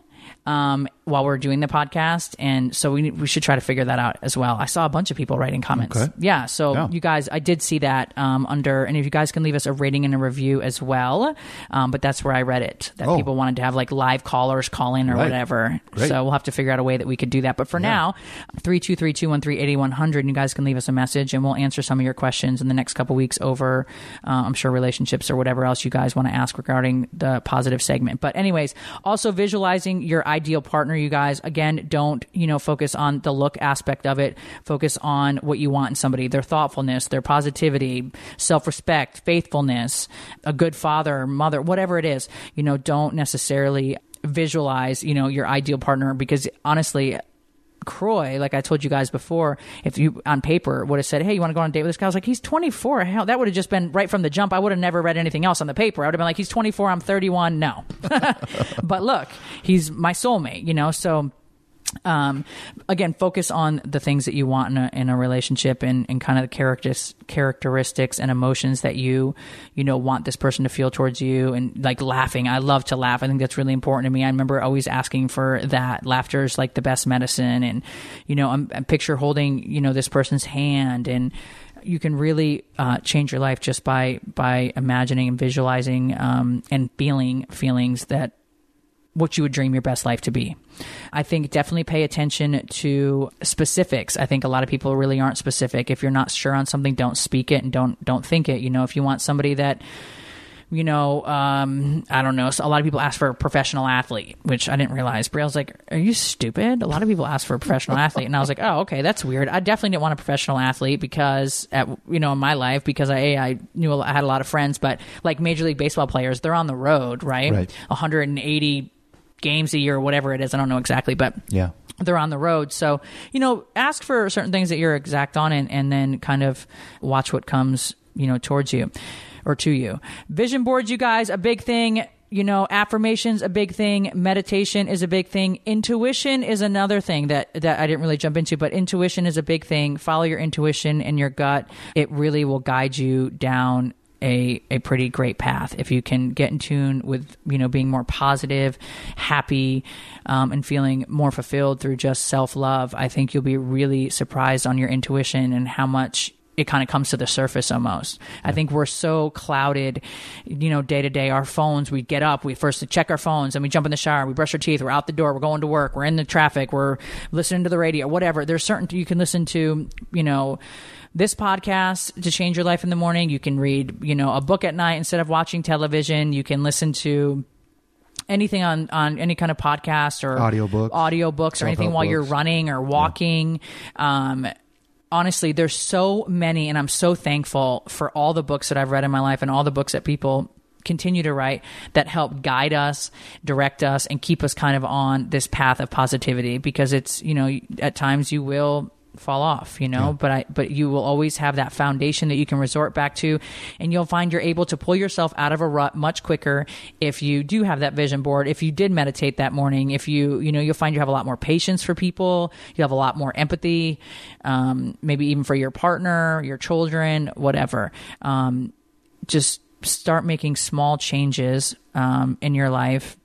um, while we're doing the podcast, and so we we should try to figure that out as well. I saw a bunch of people writing comments. Okay. Yeah, so Yeah. you guys, I did see that um, under, and if you guys can leave us a rating and a review as well, um, but that's where I read it that Oh. people wanted to have like live callers call in or Right. whatever. Great. So we'll have to figure out a way that we could do that. But for now, three two three two one three eighty one hundred, you guys can leave us a message, and we'll answer some of your questions in the next couple weeks over, uh, I'm sure relationships or whatever else you guys want to ask regarding the positive segment. But anyways, also visualizing your ideal partner, you guys. Again, don't you know focus on the look aspect of it. Focus on what you want in somebody: their thoughtfulness, their positivity, self respect, faithfulness, a good father, mother, whatever it is. You know, don't necessarily visualize you know your ideal partner because honestly Kroy, like I told you guys before, if you on paper would have said, "Hey, you want to go on a date with this guy?" I was like, "He's 24." Hell, that would have just been right from the jump. I would have never read anything else on the paper. I would have been like, "He's 24. I'm 31." No, but look, he's my soulmate. You know, so um, again, focus on the things that you want in a, in a relationship and, and kind of the characters, characteristics and emotions that you, you know, want this person to feel towards you and like laughing. I love to laugh. I think that's really important to me. I remember always asking for that. Laughter is like the best medicine. And, you know, I'm, I'm picture holding, you know, this person's hand and, you can really uh, change your life just by by imagining and visualizing um, and feeling feelings that what you would dream your best life to be. I think definitely pay attention to specifics. I think a lot of people really aren't specific. If you're not sure on something, don't speak it and don't don't think it. You know, if you want somebody that you know, um, I don't know. So a lot of people ask for a professional athlete, which I didn't realize. Brielle's like, "Are you stupid?" A lot of people ask for a professional athlete, and I was like, "Oh, okay, that's weird." I definitely didn't want a professional athlete because, at you know, in my life, because I a, I knew a I had a lot of friends, but like Major League Baseball players, they're on the road, right? Right. 180 games a year, or whatever it is. I don't know exactly, but Yeah. they're on the road. So, you know, ask for certain things that you're exact on and, and then kind of watch what comes, you know, towards you or to you. Vision boards, you guys, a big thing. You know, affirmations, a big thing. Meditation is a big thing. Intuition is another thing that, that I didn't really jump into, but intuition is a big thing. Follow your intuition and your gut. It really will guide you down a, a pretty great path. If you can get in tune with you know being more positive happy um, and feeling more fulfilled through just self-love i think you'll be really surprised on your intuition and how much it kind of comes to the surface almost. I think we're so clouded, you know, day to day. Our phones, we get up, we first check our phones, and we jump in the shower, we brush our teeth, we're out the door, we're going to work, we're in the traffic, we're listening to the radio, whatever. There's certain you can listen to, you know, this podcast to change your life in the morning. You can read, you know, a book at night instead of watching television. You can listen to anything on on any kind of podcast or Audiobooks. audiobooks or anything while you're running or walking. Um, honestly, there's so many, and I'm so thankful for all the books that I've read in my life and all the books that people continue to write that help guide us, direct us, and keep us kind of on this path of positivity. Because it's you know at times you will fall off you know? But i but you will always have that foundation that you can resort back to and you'll find you're able to pull yourself out of a rut much quicker if you do have that vision board if you did meditate that morning if you you know you'll find you have a lot more patience for people you have a lot more empathy um, maybe even for your partner your children whatever. Um, just start making small changes um, in your life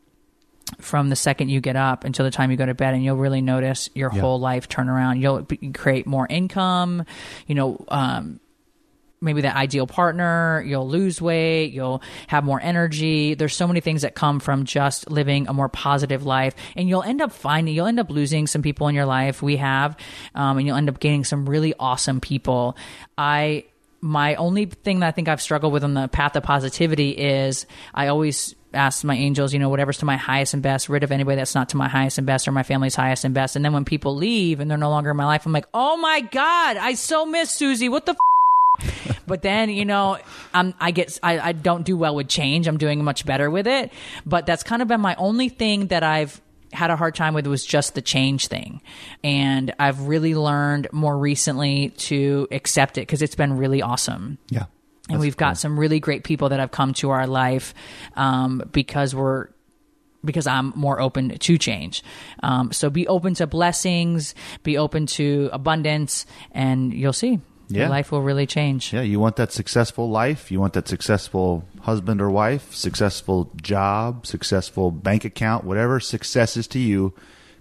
from the second you get up until the time you go to bed and you'll really notice your whole life turn around. You'll create more income you know um, maybe that ideal partner you'll lose weight you'll have more energy. There's so many things that come from just living a more positive life and you'll end up finding you'll end up losing some people in your life. We have um, and you'll end up gaining some really awesome people. I my only thing that I think I've struggled with on the path of positivity is I always asked my angels, you know, whatever's to my highest and best, rid of anybody that's not to my highest and best or my family's highest and best. And then when people leave and they're no longer in my life, I'm like, oh my God, I so miss Susie. What the f-? But then, you know, I'm, I get, I, I don't do well with change. I'm doing much better with it. But that's kind of been my only thing that I've had a hard time with was just the change thing. And I've really learned more recently to accept it because it's been really awesome Yeah. And we've got some really great people that have come to our life um, because we're because I'm more open to change. Um, so be open to blessings, be open to abundance, and you'll see Yeah. your life will really change. Yeah, you want that successful life, you want that successful husband or wife, successful job, successful bank account, whatever success is to you,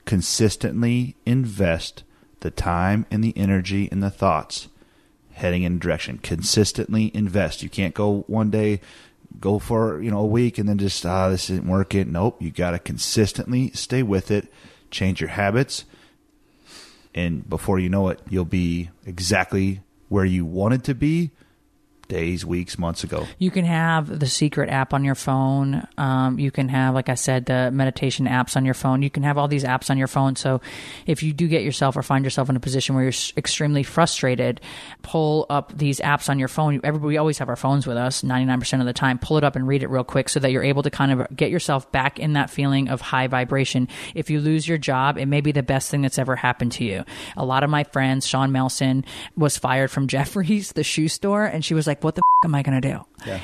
consistently invest the time and the energy and the thoughts heading in a direction. Consistently invest. You can't go one day go for, you know, a week and then just ah this isn't working. Nope, you got to consistently stay with it, change your habits, and before you know it, you'll be exactly where you wanted to be days, weeks, months ago. You can have the secret app on your phone. Um, you can have, like I said, the meditation apps on your phone. You can have all these apps on your phone. So if you do get yourself or find yourself in a position where you're extremely frustrated, pull up these apps on your phone. Everybody, we always have our phones with us 99% of the time. Pull it up and read it real quick so that you're able to kind of get yourself back in that feeling of high vibration. If you lose your job, it may be the best thing that's ever happened to you. A lot of my friends, Sean Melson was fired from Jeffrey's, the shoe store, and she was like, what the f- am I going to do?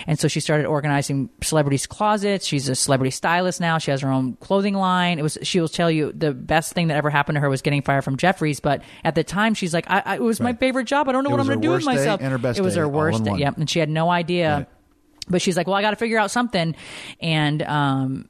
And so she started organizing celebrities' closets. She's a celebrity stylist now. She has her own clothing line. It was she will tell you the best thing that ever happened to her was getting fired from Jeffrey's. But at the time, she's like, I, I, it was my favorite job. I don't know It what I'm going to do with myself. and her best it was her worst day. Yep, and she had no idea. Right. But she's like, well, I got to figure out something, and um,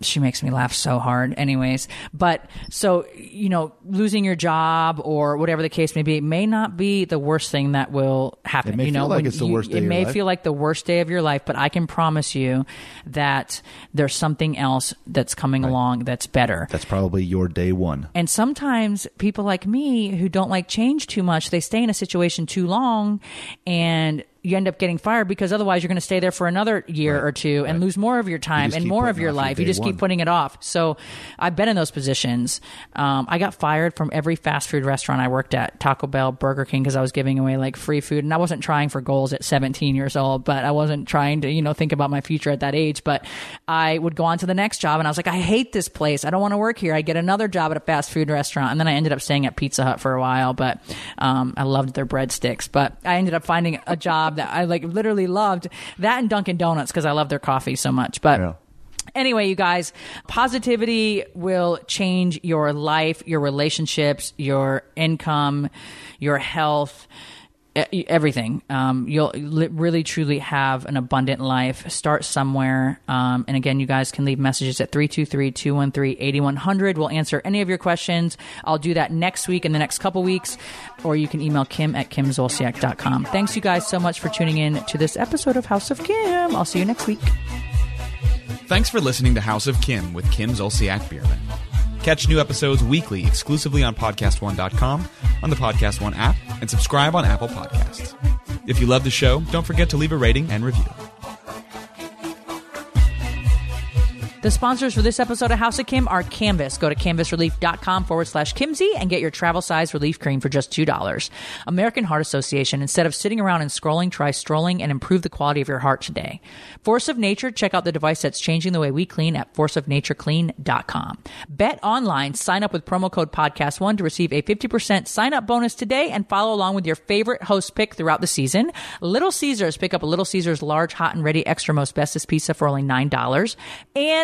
she makes me laugh so hard anyways. But so you know losing your job or whatever the case may be may not be the worst thing that will happen. It may you know feel like it's the you- worst day it of your may feel like the worst day of your life but i can promise you that there's something else that's coming along that's better. That's probably your day one. and sometimes people like me who don't like change too much, they stay in a situation too long and you end up getting fired because otherwise you're going to stay there for another year or two and lose more of your time just and more of your life. You just one. keep putting it off. So I've been in those positions. Um, I got fired from every fast food restaurant I worked at, Taco Bell, Burger King, because I was giving away like free food. And I wasn't trying for goals at 17 years old, but I wasn't trying to, you know, think about my future at that age. But I would go on to the next job and I was like, I hate this place. I don't want to work here. I get another job at a fast food restaurant. And then I ended up staying at Pizza Hut for a while, but um, I loved their breadsticks. But I ended up finding a job that I like literally loved that and Dunkin' Donuts because I love their coffee so much. But Yeah. Anyway, you guys, positivity will change your life, your relationships, your income, your health, everything. Um, you'll really truly have an abundant life. Start somewhere. Um, and again, you guys can leave messages at 323 213 8100. We'll answer any of your questions. I'll do that next week in the next couple weeks, or you can email Kim at kimzolciak.com. Thanks, you guys, so much for tuning in to this episode of House of Kim. I'll see you next week. Thanks for listening to House of Kim with Kim Zolciak Biermann. Catch new episodes weekly exclusively on PodcastOne.com, on the Podcast One app, and subscribe on Apple Podcasts. If you love the show, don't forget to leave a rating and review. The sponsors for this episode of House of Kim are Canvas. Go to canvasrelief.com forward slash Kimsey and get your travel size relief cream for just $2. American Heart Association. Instead of sitting around and scrolling, try strolling and improve the quality of your heart today. Force of Nature. Check out the device that's changing the way we clean at forceofnatureclean.com. Bet online. Sign up with promo code podcast1 to receive a 50% sign up bonus today and follow along with your favorite host pick throughout the season. Little Caesars. Pick up a Little Caesars large, hot and ready extra most bestest pizza for only $9.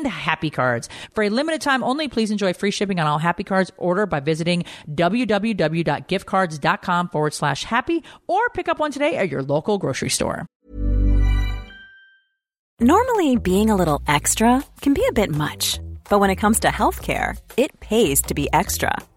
And Happy Cards. For a limited time only, please enjoy free shipping on all Happy Cards. Order by visiting www.giftcards.com forward slash happy or pick up one today at your local grocery store. Normally, being a little extra can be a bit much, but when it comes to healthcare, it pays to be extra.